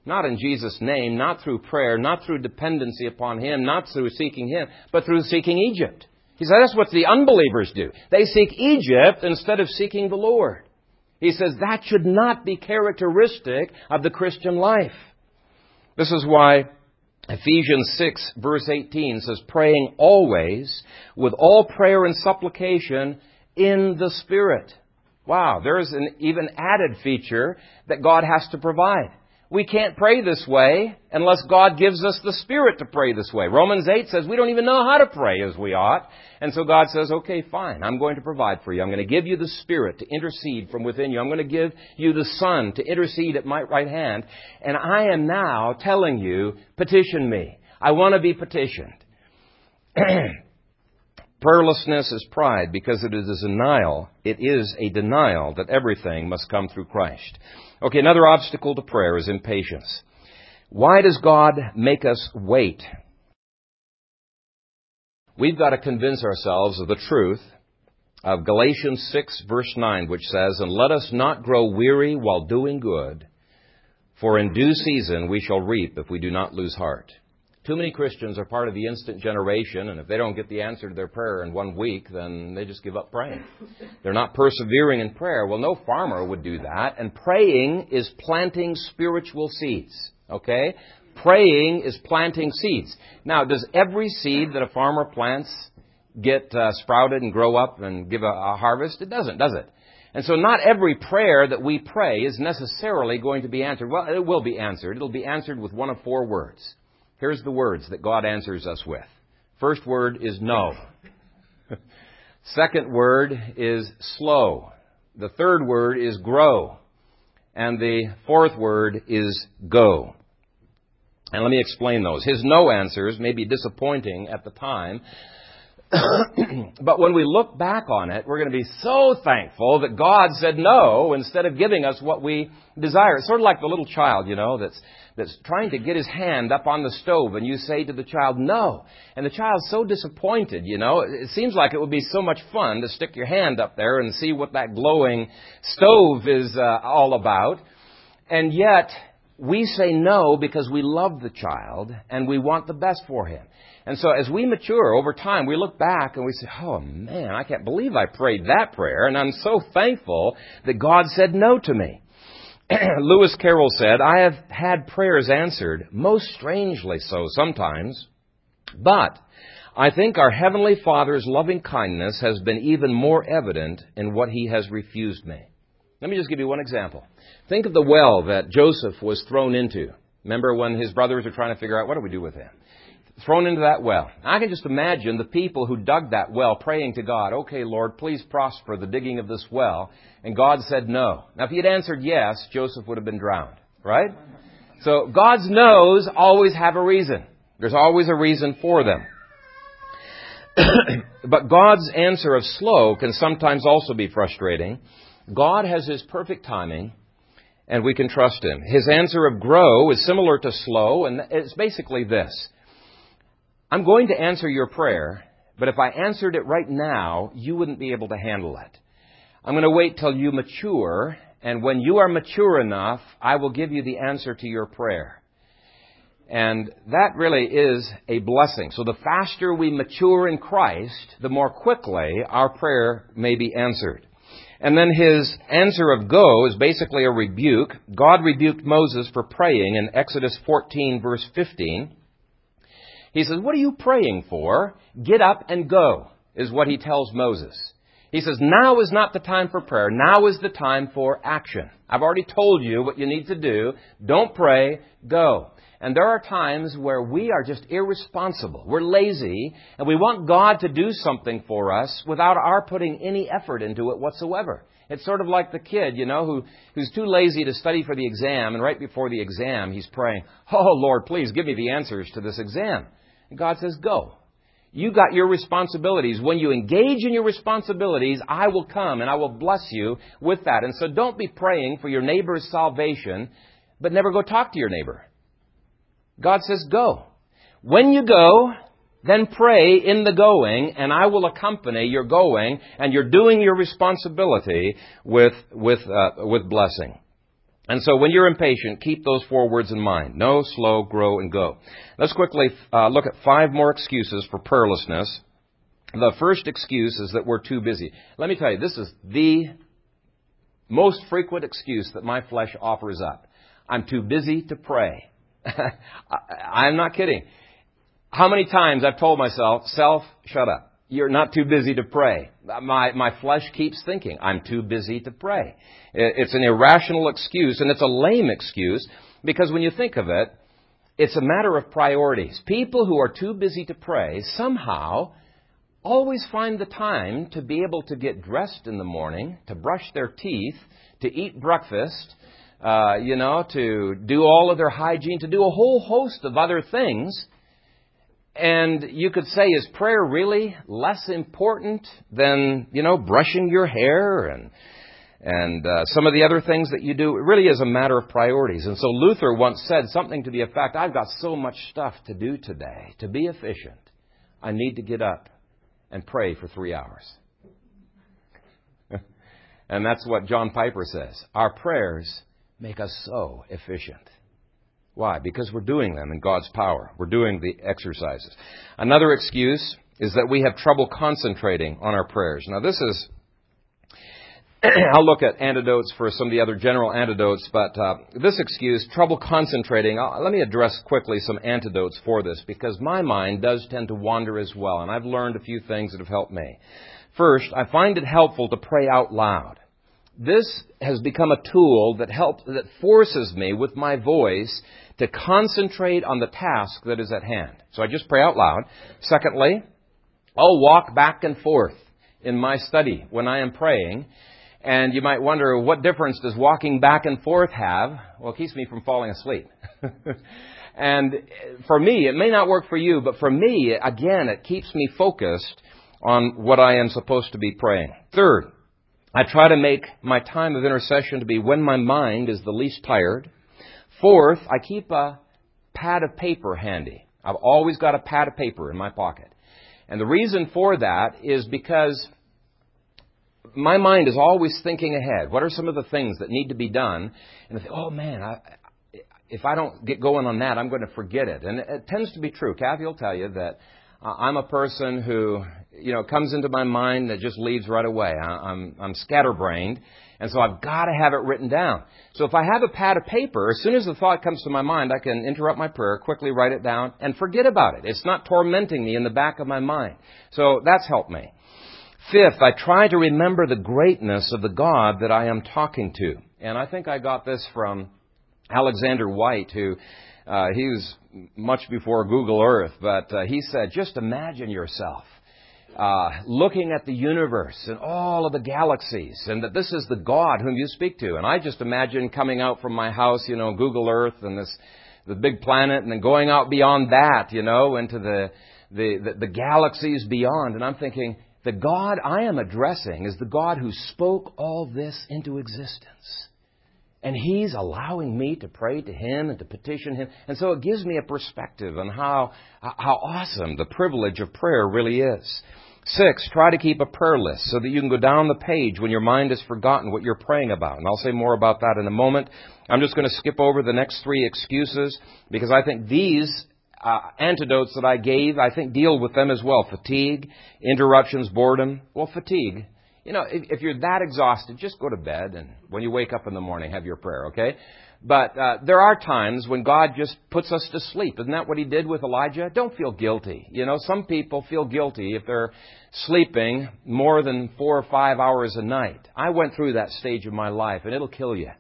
not in Jesus' name, not through prayer, not through dependency upon Him, not through seeking Him, but through seeking Egypt. He said that's what the unbelievers do. They seek Egypt instead of seeking the Lord. He says that should not be characteristic of the Christian life. This is why Ephesians 6 verse 18 says, praying always with all prayer and supplication in the Spirit. Wow, there's an even added feature that God has to provide. We can't pray this way unless God gives us the Spirit to pray this way. Romans 8 says we don't even know how to pray as we ought. And so God says, okay, fine, I'm going to provide for you. I'm going to give you the Spirit to intercede from within you. I'm going to give you the Son to intercede at my right hand. And I am now telling you, petition me. I want to be petitioned. Prayerlessness is pride because it is a denial. It is a denial that everything must come through Christ. Okay, another obstacle to prayer is impatience. Why does God make us wait? We've got to convince ourselves of the truth of Galatians 6 verse 9, which says, And let us not grow weary while doing good, for in due season we shall reap if we do not lose heart. Too many Christians are part of the instant generation, and if they don't get the answer to their prayer in one week, then they just give up praying. They're not persevering in prayer. Well, no farmer would do that, and praying is planting spiritual seeds. Okay? Praying is planting seeds. Now, does every seed that a farmer plants get uh, sprouted and grow up and give a, a harvest? It doesn't, does it? And so not every prayer that we pray is necessarily going to be answered. Well, it will be answered. It'll be answered with one of four words. Here's the words that God answers us with. First word is no. Second word is slow. The third word is grow. And the fourth word is go. And let me explain those. His no answers may be disappointing at the time, but when we look back on it, we're going to be so thankful that God said no instead of giving us what we desire. It's sort of like the little child, you know, that's, that's trying to get his hand up on the stove and you say to the child, no. And the child's so disappointed, you know. It seems like it would be so much fun to stick your hand up there and see what that glowing stove is uh, all about. And yet, we say no because we love the child and we want the best for him. And so as we mature over time, we look back and we say, oh man, I can't believe I prayed that prayer, and I'm so thankful that God said no to me. Lewis Carroll said, I have had prayers answered, most strangely so sometimes, but I think our Heavenly Father's loving kindness has been even more evident in what He has refused me. Let me just give you one example. Think of the well that Joseph was thrown into. Remember when his brothers were trying to figure out what do we do with him? Thrown into that well. I can just imagine the people who dug that well praying to God, okay, Lord, please prosper the digging of this well. And God said no. Now, if he had answered yes, Joseph would have been drowned, right? So God's no's always have a reason. There's always a reason for them. but God's answer of slow can sometimes also be frustrating. God has His perfect timing, and we can trust Him. His answer of grow is similar to slow, and it's basically this I'm going to answer your prayer, but if I answered it right now, you wouldn't be able to handle it. I'm going to wait till you mature, and when you are mature enough, I will give you the answer to your prayer. And that really is a blessing. So the faster we mature in Christ, the more quickly our prayer may be answered. And then his answer of go is basically a rebuke. God rebuked Moses for praying in Exodus 14 verse 15. He says, What are you praying for? Get up and go, is what he tells Moses. He says, Now is not the time for prayer. Now is the time for action. I've already told you what you need to do. Don't pray, go. And there are times where we are just irresponsible. We're lazy, and we want God to do something for us without our putting any effort into it whatsoever. It's sort of like the kid, you know, who, who's too lazy to study for the exam, and right before the exam, he's praying, Oh, Lord, please give me the answers to this exam. And God says, Go. You got your responsibilities. When you engage in your responsibilities, I will come and I will bless you with that. And so don't be praying for your neighbor's salvation, but never go talk to your neighbor. God says, Go. When you go, then pray in the going, and I will accompany your going, and you're doing your responsibility with, with, uh, with blessing. And so when you're impatient, keep those four words in mind. No, slow, grow, and go. Let's quickly uh, look at five more excuses for prayerlessness. The first excuse is that we're too busy. Let me tell you, this is the most frequent excuse that my flesh offers up. I'm too busy to pray. I'm not kidding. How many times I've told myself, self, shut up you're not too busy to pray. My, my flesh keeps thinking, I'm too busy to pray. It's an irrational excuse, and it's a lame excuse, because when you think of it, it's a matter of priorities. People who are too busy to pray somehow always find the time to be able to get dressed in the morning, to brush their teeth, to eat breakfast, uh, you know, to do all of their hygiene, to do a whole host of other things and you could say, is prayer really less important than, you know, brushing your hair and, and uh, some of the other things that you do? It really is a matter of priorities. And so Luther once said something to the effect, I've got so much stuff to do today. To be efficient, I need to get up and pray for three hours. and that's what John Piper says. Our prayers make us so efficient. Why? Because we're doing them in God's power. We're doing the exercises. Another excuse is that we have trouble concentrating on our prayers. Now, this is I'll look at antidotes for some of the other general antidotes, but uh, this excuse, trouble concentrating, I'll, let me address quickly some antidotes for this because my mind does tend to wander as well, and I've learned a few things that have helped me. First, I find it helpful to pray out loud. This has become a tool that helps, that forces me with my voice to concentrate on the task that is at hand. So I just pray out loud. Secondly, I'll walk back and forth in my study when I am praying and you might wonder, what difference does walking back and forth have? Well, it keeps me from falling asleep. and for me, it may not work for you, but for me, again, it keeps me focused on what I am supposed to be praying. Third, I try to make my time of intercession to be when my mind is the least tired. Fourth, I keep a pad of paper handy. I've always got a pad of paper in my pocket. And the reason for that is because my mind is always thinking ahead. What are some of the things that need to be done? And I think, oh man, I, if I don't get going on that, I'm going to forget it. And it, tends to be true. Kathy will tell you that I'm a person who, you know, comes into my mind that just leaves right away. I, I'm, I'm scatterbrained. And so I've got to have it written down. So if I have a pad of paper, as soon as the thought comes to my mind, I can interrupt my prayer, quickly write it down, and forget about it. It's not tormenting me in the back of my mind. So that's helped me. Fifth, I try to remember the greatness of the God that I am talking to. And I think I got this from Alexander Whyte, who uh, he was much before Google Earth, but uh, he said, just imagine yourself uh, looking at the universe and all of the galaxies, and that this is the God whom you speak to. And I just imagine coming out from my house, you know, Google Earth and this the big planet, and then going out beyond that, you know, into the the, the, the galaxies beyond. And I'm thinking, the God I am addressing is the God who spoke all this into existence. And He's allowing me to pray to Him and to petition Him. And so it gives me a perspective on how, how awesome the privilege of prayer really is. Six, try to keep a prayer list so that you can go down the page when your mind has forgotten what you're praying about. And I'll say more about that in a moment. I'm just going to skip over the next three excuses because I think these uh, antidotes that I gave, I think deal with them as well. Fatigue, interruptions, boredom. Well, fatigue. You know, if, if you're that exhausted, just go to bed and when you wake up in the morning, have your prayer, okay? But uh, there are times when God just puts us to sleep. Isn't that what He did with Elijah? Don't feel guilty. You know, some people feel guilty if they're sleeping more than four or five hours a night. I went through that stage of my life, and it'll kill you.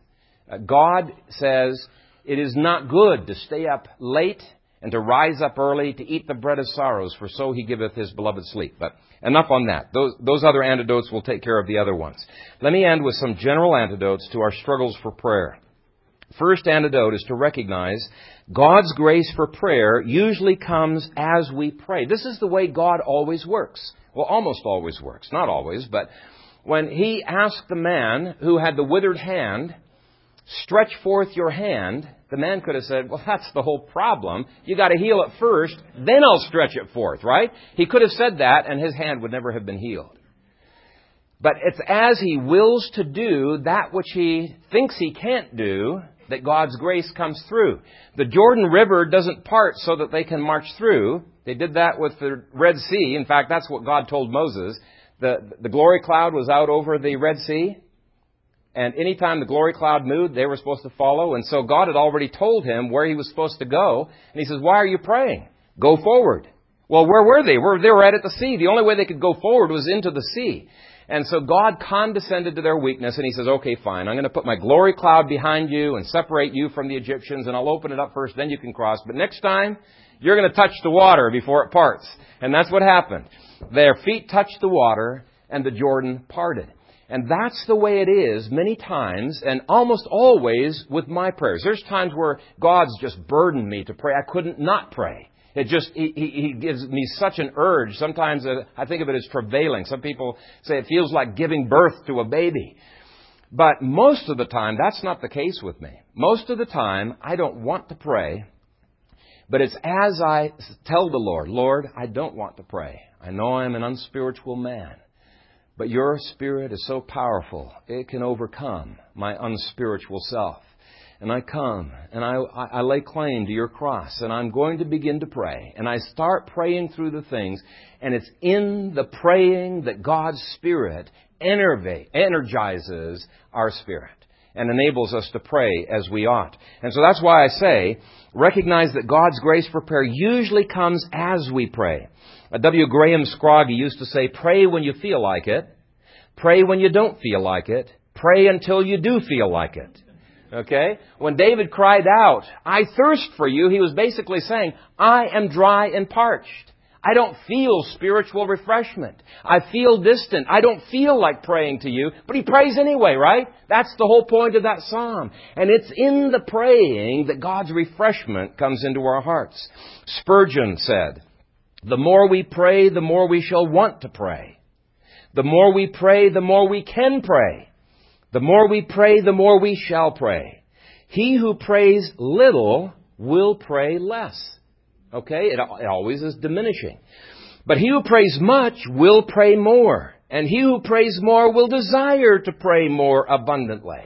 Uh, God says it is not good to stay up late and to rise up early to eat the bread of sorrows, for so he giveth his beloved sleep. But enough on that. Those, those other antidotes will take care of the other ones. Let me end with some general antidotes to our struggles for prayer. First antidote is to recognize God's grace for prayer usually comes as we pray. This is the way God always works. Well, almost always works. Not always, but when he asked the man who had the withered hand, stretch forth your hand, the man could have said, well, that's the whole problem. You gotta heal it first, then I'll stretch it forth, right? He could have said that and his hand would never have been healed. But it's as he wills to do that which he thinks he can't do that God's grace comes through. The Jordan River doesn't part so that they can march through. They did that with the Red Sea. In fact, that's what God told Moses. The, the glory cloud was out over the Red Sea. And anytime the glory cloud moved, they were supposed to follow. And so God had already told him where he was supposed to go. And he says, Why are you praying? Go forward. Well, where were they? They were right at the sea. The only way they could go forward was into the sea. And so God condescended to their weakness and he says, okay, fine. I'm going to put my glory cloud behind you and separate you from the Egyptians and I'll open it up first, then you can cross. But next time, you're going to touch the water before it parts. And that's what happened. Their feet touched the water and the Jordan parted. And that's the way it is many times and almost always with my prayers. There's times where God's just burdened me to pray. I couldn't not pray. It just, he, he gives me such an urge. Sometimes uh, I think of it as travailing. Some people say it feels like giving birth to a baby. But most of the time, that's not the case with me. Most of the time, I don't want to pray, but it's as I tell the Lord, Lord, I don't want to pray. I know I'm an unspiritual man. But your spirit is so powerful, it can overcome my unspiritual self. and I come and I, I lay claim to your cross and I'm going to begin to pray. And I start praying through the things and it's in the praying that God's Spirit energizes our spirit and enables us to pray as we ought. And so that's why I say, recognize that God's grace for prayer usually comes as we pray. W. Graham Scroggie used to say, pray when you feel like it, pray when you don't feel like it, pray until you do feel like it. Okay? When David cried out, I thirst for you, he was basically saying, I am dry and parched. I don't feel spiritual refreshment. I feel distant. I don't feel like praying to you. But he prays anyway, right? That's the whole point of that psalm. And it's in the praying that God's refreshment comes into our hearts. Spurgeon said, the more we pray, the more we shall want to pray. The more we pray, the more we can pray. The more we pray, the more we shall pray. He who prays little will pray less. Okay? It, it always is diminishing. But he who prays much will pray more. And he who prays more will desire to pray more abundantly.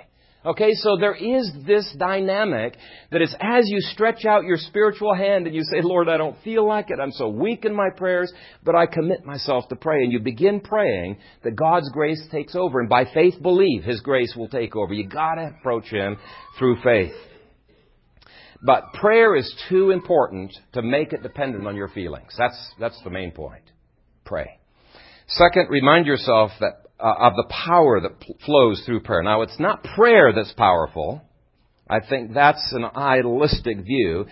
Okay, so there is this dynamic that is as you stretch out your spiritual hand and you say, Lord, I don't feel like it. I'm so weak in my prayers, but I commit myself to pray. And you begin praying that God's grace takes over. And by faith, believe His grace will take over. You gotta approach Him through faith. But prayer is too important to make it dependent on your feelings. That's, that's the main point. Pray. Second, remind yourself that, uh, of the power that pl- flows through prayer. Now, it's not prayer that's powerful. I think that's an idealistic view.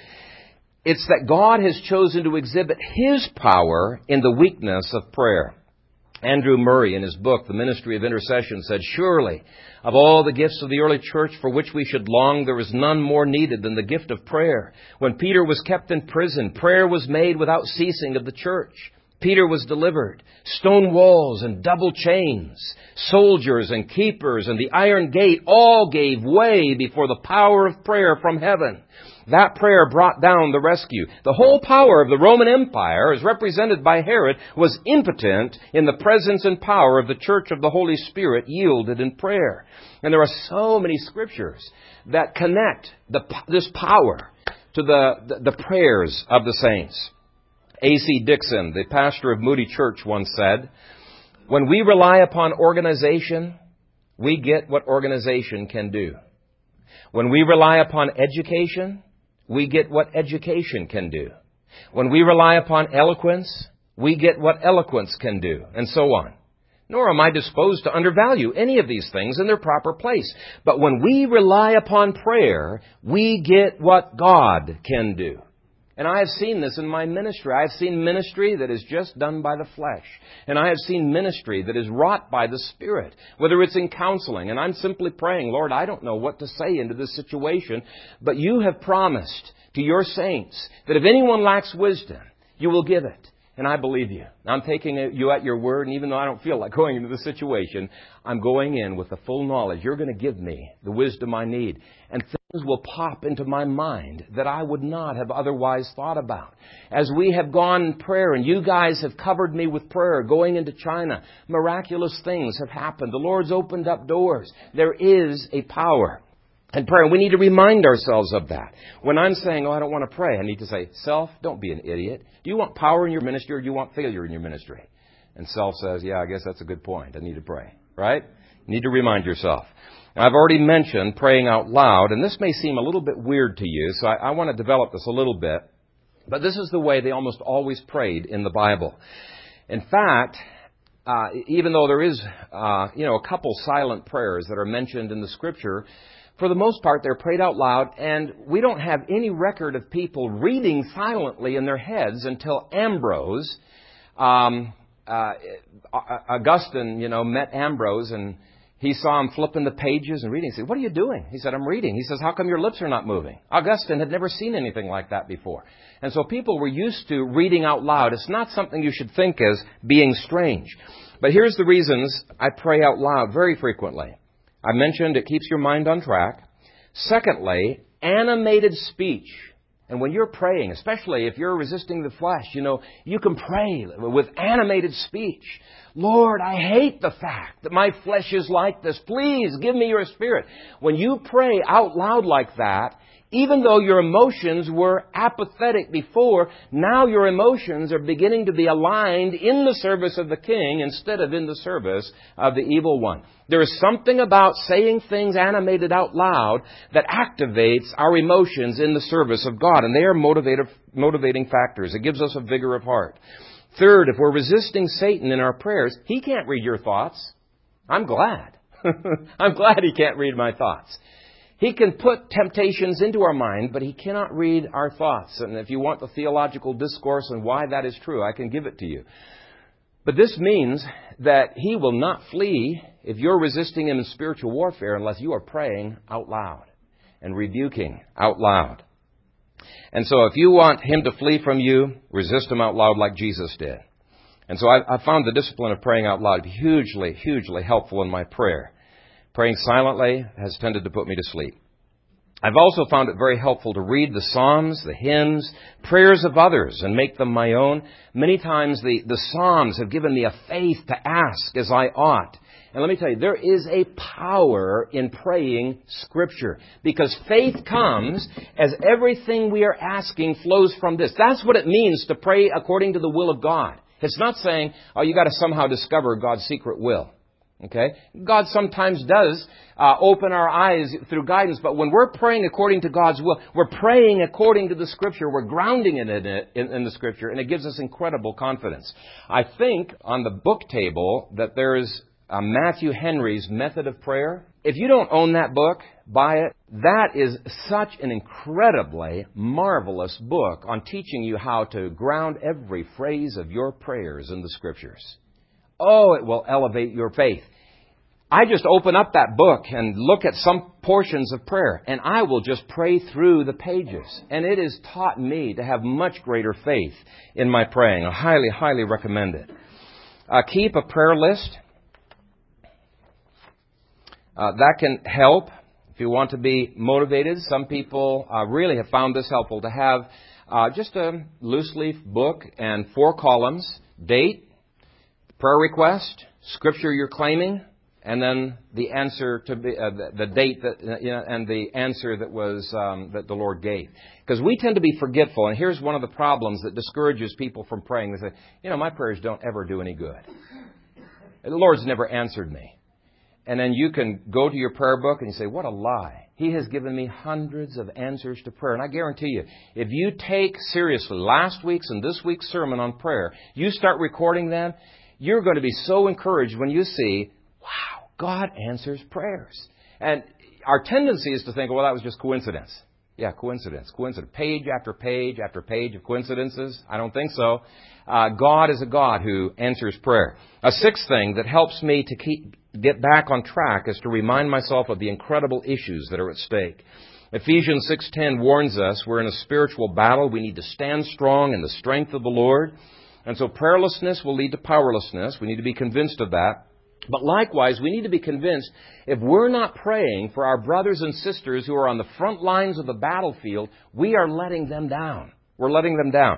It's that God has chosen to exhibit His power in the weakness of prayer. Andrew Murray, in his book, The Ministry of Intercession, said, Surely, of all the gifts of the early church for which we should long, there is none more needed than the gift of prayer. When Peter was kept in prison, prayer was made without ceasing of the church. Peter was delivered. Stone walls and double chains, soldiers and keepers and the iron gate all gave way before the power of prayer from heaven. That prayer brought down the rescue. The whole power of the Roman Empire, as represented by Herod, was impotent in the presence and power of the Church of the Holy Spirit yielded in prayer. And there are so many scriptures that connect the, this power to the, the, the prayers of the saints. A.C. Dixon, the pastor of Moody Church, once said, When we rely upon organization, we get what organization can do. When we rely upon education, we get what education can do. When we rely upon eloquence, we get what eloquence can do, and so on. Nor am I disposed to undervalue any of these things in their proper place. But when we rely upon prayer, we get what God can do. And I have seen this in my ministry. I have seen ministry that is just done by the flesh. And I have seen ministry that is wrought by the Spirit, whether it's in counseling. And I'm simply praying, Lord, I don't know what to say into this situation, but you have promised to your saints that if anyone lacks wisdom, you will give it. And I believe you. I'm taking you at your word, and even though I don't feel like going into the situation, I'm going in with the full knowledge. You're going to give me the wisdom I need. And things will pop into my mind that I would not have otherwise thought about. As we have gone in prayer, and you guys have covered me with prayer, going into China, miraculous things have happened. The Lord's opened up doors. There is a power and prayer. We need to remind ourselves of that. When I'm saying, oh, I don't want to pray, I need to say, self, don't be an idiot. Do you want power in your ministry or do you want failure in your ministry? And self says, yeah, I guess that's a good point. I need to pray. Right? You need to remind yourself. Now, I've already mentioned praying out loud, and this may seem a little bit weird to you, so I, I want to develop this a little bit. But this is the way they almost always prayed in the Bible. In fact, uh, even though there is, uh, you know, a couple silent prayers that are mentioned in the Scripture, for the most part, they're prayed out loud, and we don't have any record of people reading silently in their heads until Ambrose, um, uh, Augustine, you know, met Ambrose, and he saw him flipping the pages and reading. He said, What are you doing? He said, I'm reading. He says, How come your lips are not moving? Augustine had never seen anything like that before. And so people were used to reading out loud. It's not something you should think as being strange. But here's the reasons I pray out loud very frequently. I mentioned it keeps your mind on track. Secondly, animated speech And when you're praying, especially if you're resisting the flesh, you know, you can pray with animated speech. Lord, I hate the fact that my flesh is like this. Please give me your spirit. When you pray out loud like that, even though your emotions were apathetic before, now your emotions are beginning to be aligned in the service of the king instead of in the service of the evil one. There is something about saying things animated out loud that activates our emotions in the service of God, and they are motivating factors. It gives us a vigor of heart. Third, if we're resisting Satan in our prayers, he can't read your thoughts. I'm glad. I'm glad he can't read my thoughts. He can put temptations into our mind, but he cannot read our thoughts. And if you want the theological discourse on why that is true, I can give it to you. But this means that he will not flee if you're resisting him in spiritual warfare unless you are praying out loud and rebuking out loud. And so if you want him to flee from you, resist him out loud like Jesus did. And so I, I found the discipline of praying out loud hugely, hugely helpful in my prayer. Praying silently has tended to put me to sleep. I've also found it very helpful to read the Psalms, the hymns, prayers of others, and make them my own. Many times the, the Psalms have given me a faith to ask as I ought. And let me tell you, there is a power in praying Scripture. Because faith comes as everything we are asking flows from this. That's what it means to pray according to the will of God. It's not saying, oh, you gotta somehow discover God's secret will. Okay? God sometimes does uh, open our eyes through guidance, but when we're praying according to God's will, we're praying according to the Scripture. We're grounding it in, it, in, in the Scripture, and it gives us incredible confidence. I think on the book table that there is Matthew Henry's Method of Prayer. If you don't own that book, buy it. That is such an incredibly marvelous book on teaching you how to ground every phrase of your prayers in the Scriptures. Oh, it will elevate your faith. I just open up that book and look at some portions of prayer, and I will just pray through the pages. And it has taught me to have much greater faith in my praying. I highly, highly recommend it. Uh, keep a prayer list. Uh, that can help if you want to be motivated. Some people uh, really have found this helpful to have uh, just a loose leaf book and four columns date, prayer request, scripture you're claiming, and then the answer to be, uh, the, the, date that you know, and the answer that was um, that the Lord gave. Because we tend to be forgetful, and here's one of the problems that discourages people from praying. They say, "You know, my prayers don't ever do any good. The Lord's never answered me." And then you can go to your prayer book and you say, "What a lie." He has given me hundreds of answers to prayer. And I guarantee you, if you take seriously last week's and this week's sermon on prayer, you start recording them, you're going to be so encouraged when you see, wow, God answers prayers. And our tendency is to think, well, that was just coincidence. Yeah, coincidence, coincidence. Page after page after page of coincidences? I don't think so. Uh, God is a God who answers prayer. A sixth thing that helps me to keep, get back on track is to remind myself of the incredible issues that are at stake. Ephesians 6:10 warns us we're in a spiritual battle. We need to stand strong in the strength of the Lord. And so prayerlessness will lead to powerlessness. We need to be convinced of that. But likewise, we need to be convinced if we're not praying for our brothers and sisters who are on the front lines of the battlefield, we are letting them down. We're letting them down.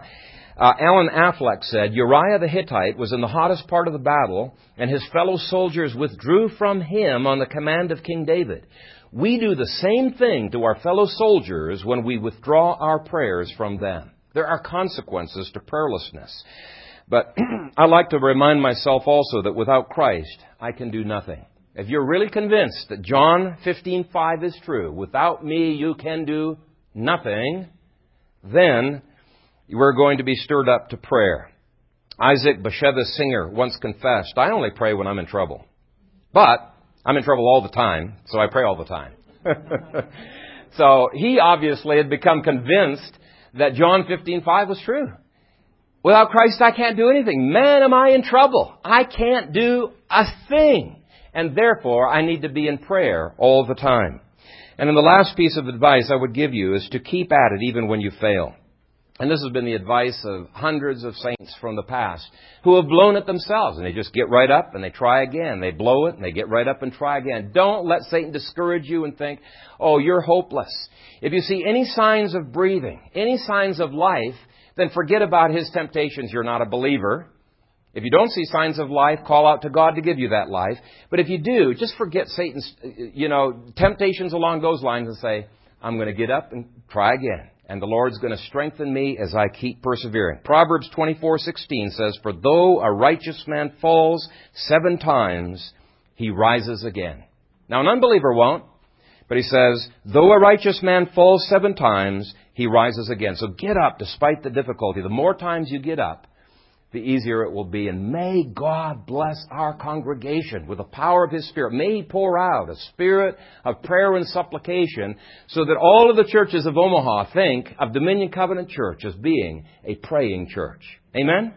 Uh, Alan Affleck said Uriah the Hittite was in the hottest part of the battle, and his fellow soldiers withdrew from him on the command of King David. We do the same thing to our fellow soldiers when we withdraw our prayers from them. There are consequences to prayerlessness. But I like to remind myself also that without Christ, I can do nothing. If you're really convinced that John 15:5 is true, without me you can do nothing, then we're going to be stirred up to prayer. Isaac Bashevis Singer once confessed, I only pray when I'm in trouble. But I'm in trouble all the time, so I pray all the time. so he obviously had become convinced that John 15:5 was true. Without Christ, I can't do anything. Man, am I in trouble. I can't do a thing. And therefore, I need to be in prayer all the time. And then the last piece of advice I would give you is to keep at it even when you fail. And this has been the advice of hundreds of saints from the past who have blown it themselves and they just get right up and they try again. They blow it and they get right up and try again. Don't let Satan discourage you and think, oh, you're hopeless. If you see any signs of breathing, any signs of life, then forget about his temptations. You're not a believer. If you don't see signs of life, call out to God to give you that life. But if you do, just forget Satan's, you know, temptations along those lines and say, I'm going to get up and try again and the Lord's going to strengthen me as I keep persevering. Proverbs 24:16 says, "For though a righteous man falls 7 times, he rises again." Now an unbeliever won't, but he says, "Though a righteous man falls 7 times, he rises again." So get up despite the difficulty. The more times you get up, the easier it will be. And may God bless our congregation with the power of His Spirit. May He pour out a spirit of prayer and supplication so that all of the churches of Omaha think of Dominion Covenant Church as being a praying church. Amen?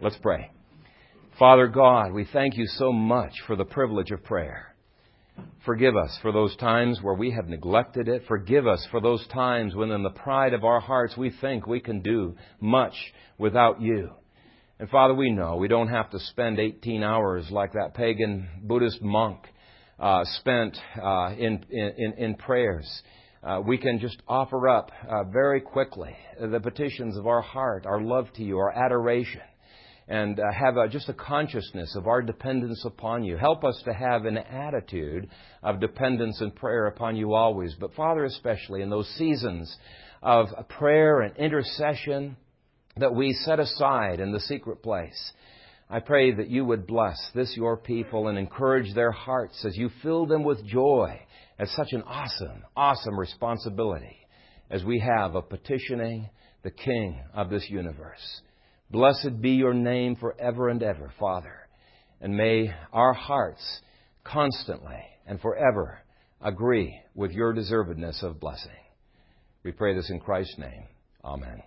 Let's pray. Father God, we thank you so much for the privilege of prayer. Forgive us for those times where we have neglected it. Forgive us for those times when in the pride of our hearts we think we can do much without you. And Father, we know we don't have to spend 18 hours like that pagan Buddhist monk uh, spent uh, in, in, in prayers. Uh, we can just offer up uh, very quickly the petitions of our heart, our love to you, our adoration, and uh, have a, just a consciousness of our dependence upon you. Help us to have an attitude of dependence and prayer upon you always, but Father, especially in those seasons of prayer and intercession that we set aside in the secret place. I pray that you would bless this your people and encourage their hearts as you fill them with joy as such an awesome, awesome responsibility as we have of petitioning the King of this universe. Blessed be your name forever and ever, Father. And may our hearts constantly and forever agree with your deservedness of blessing. We pray this in Christ's name. Amen.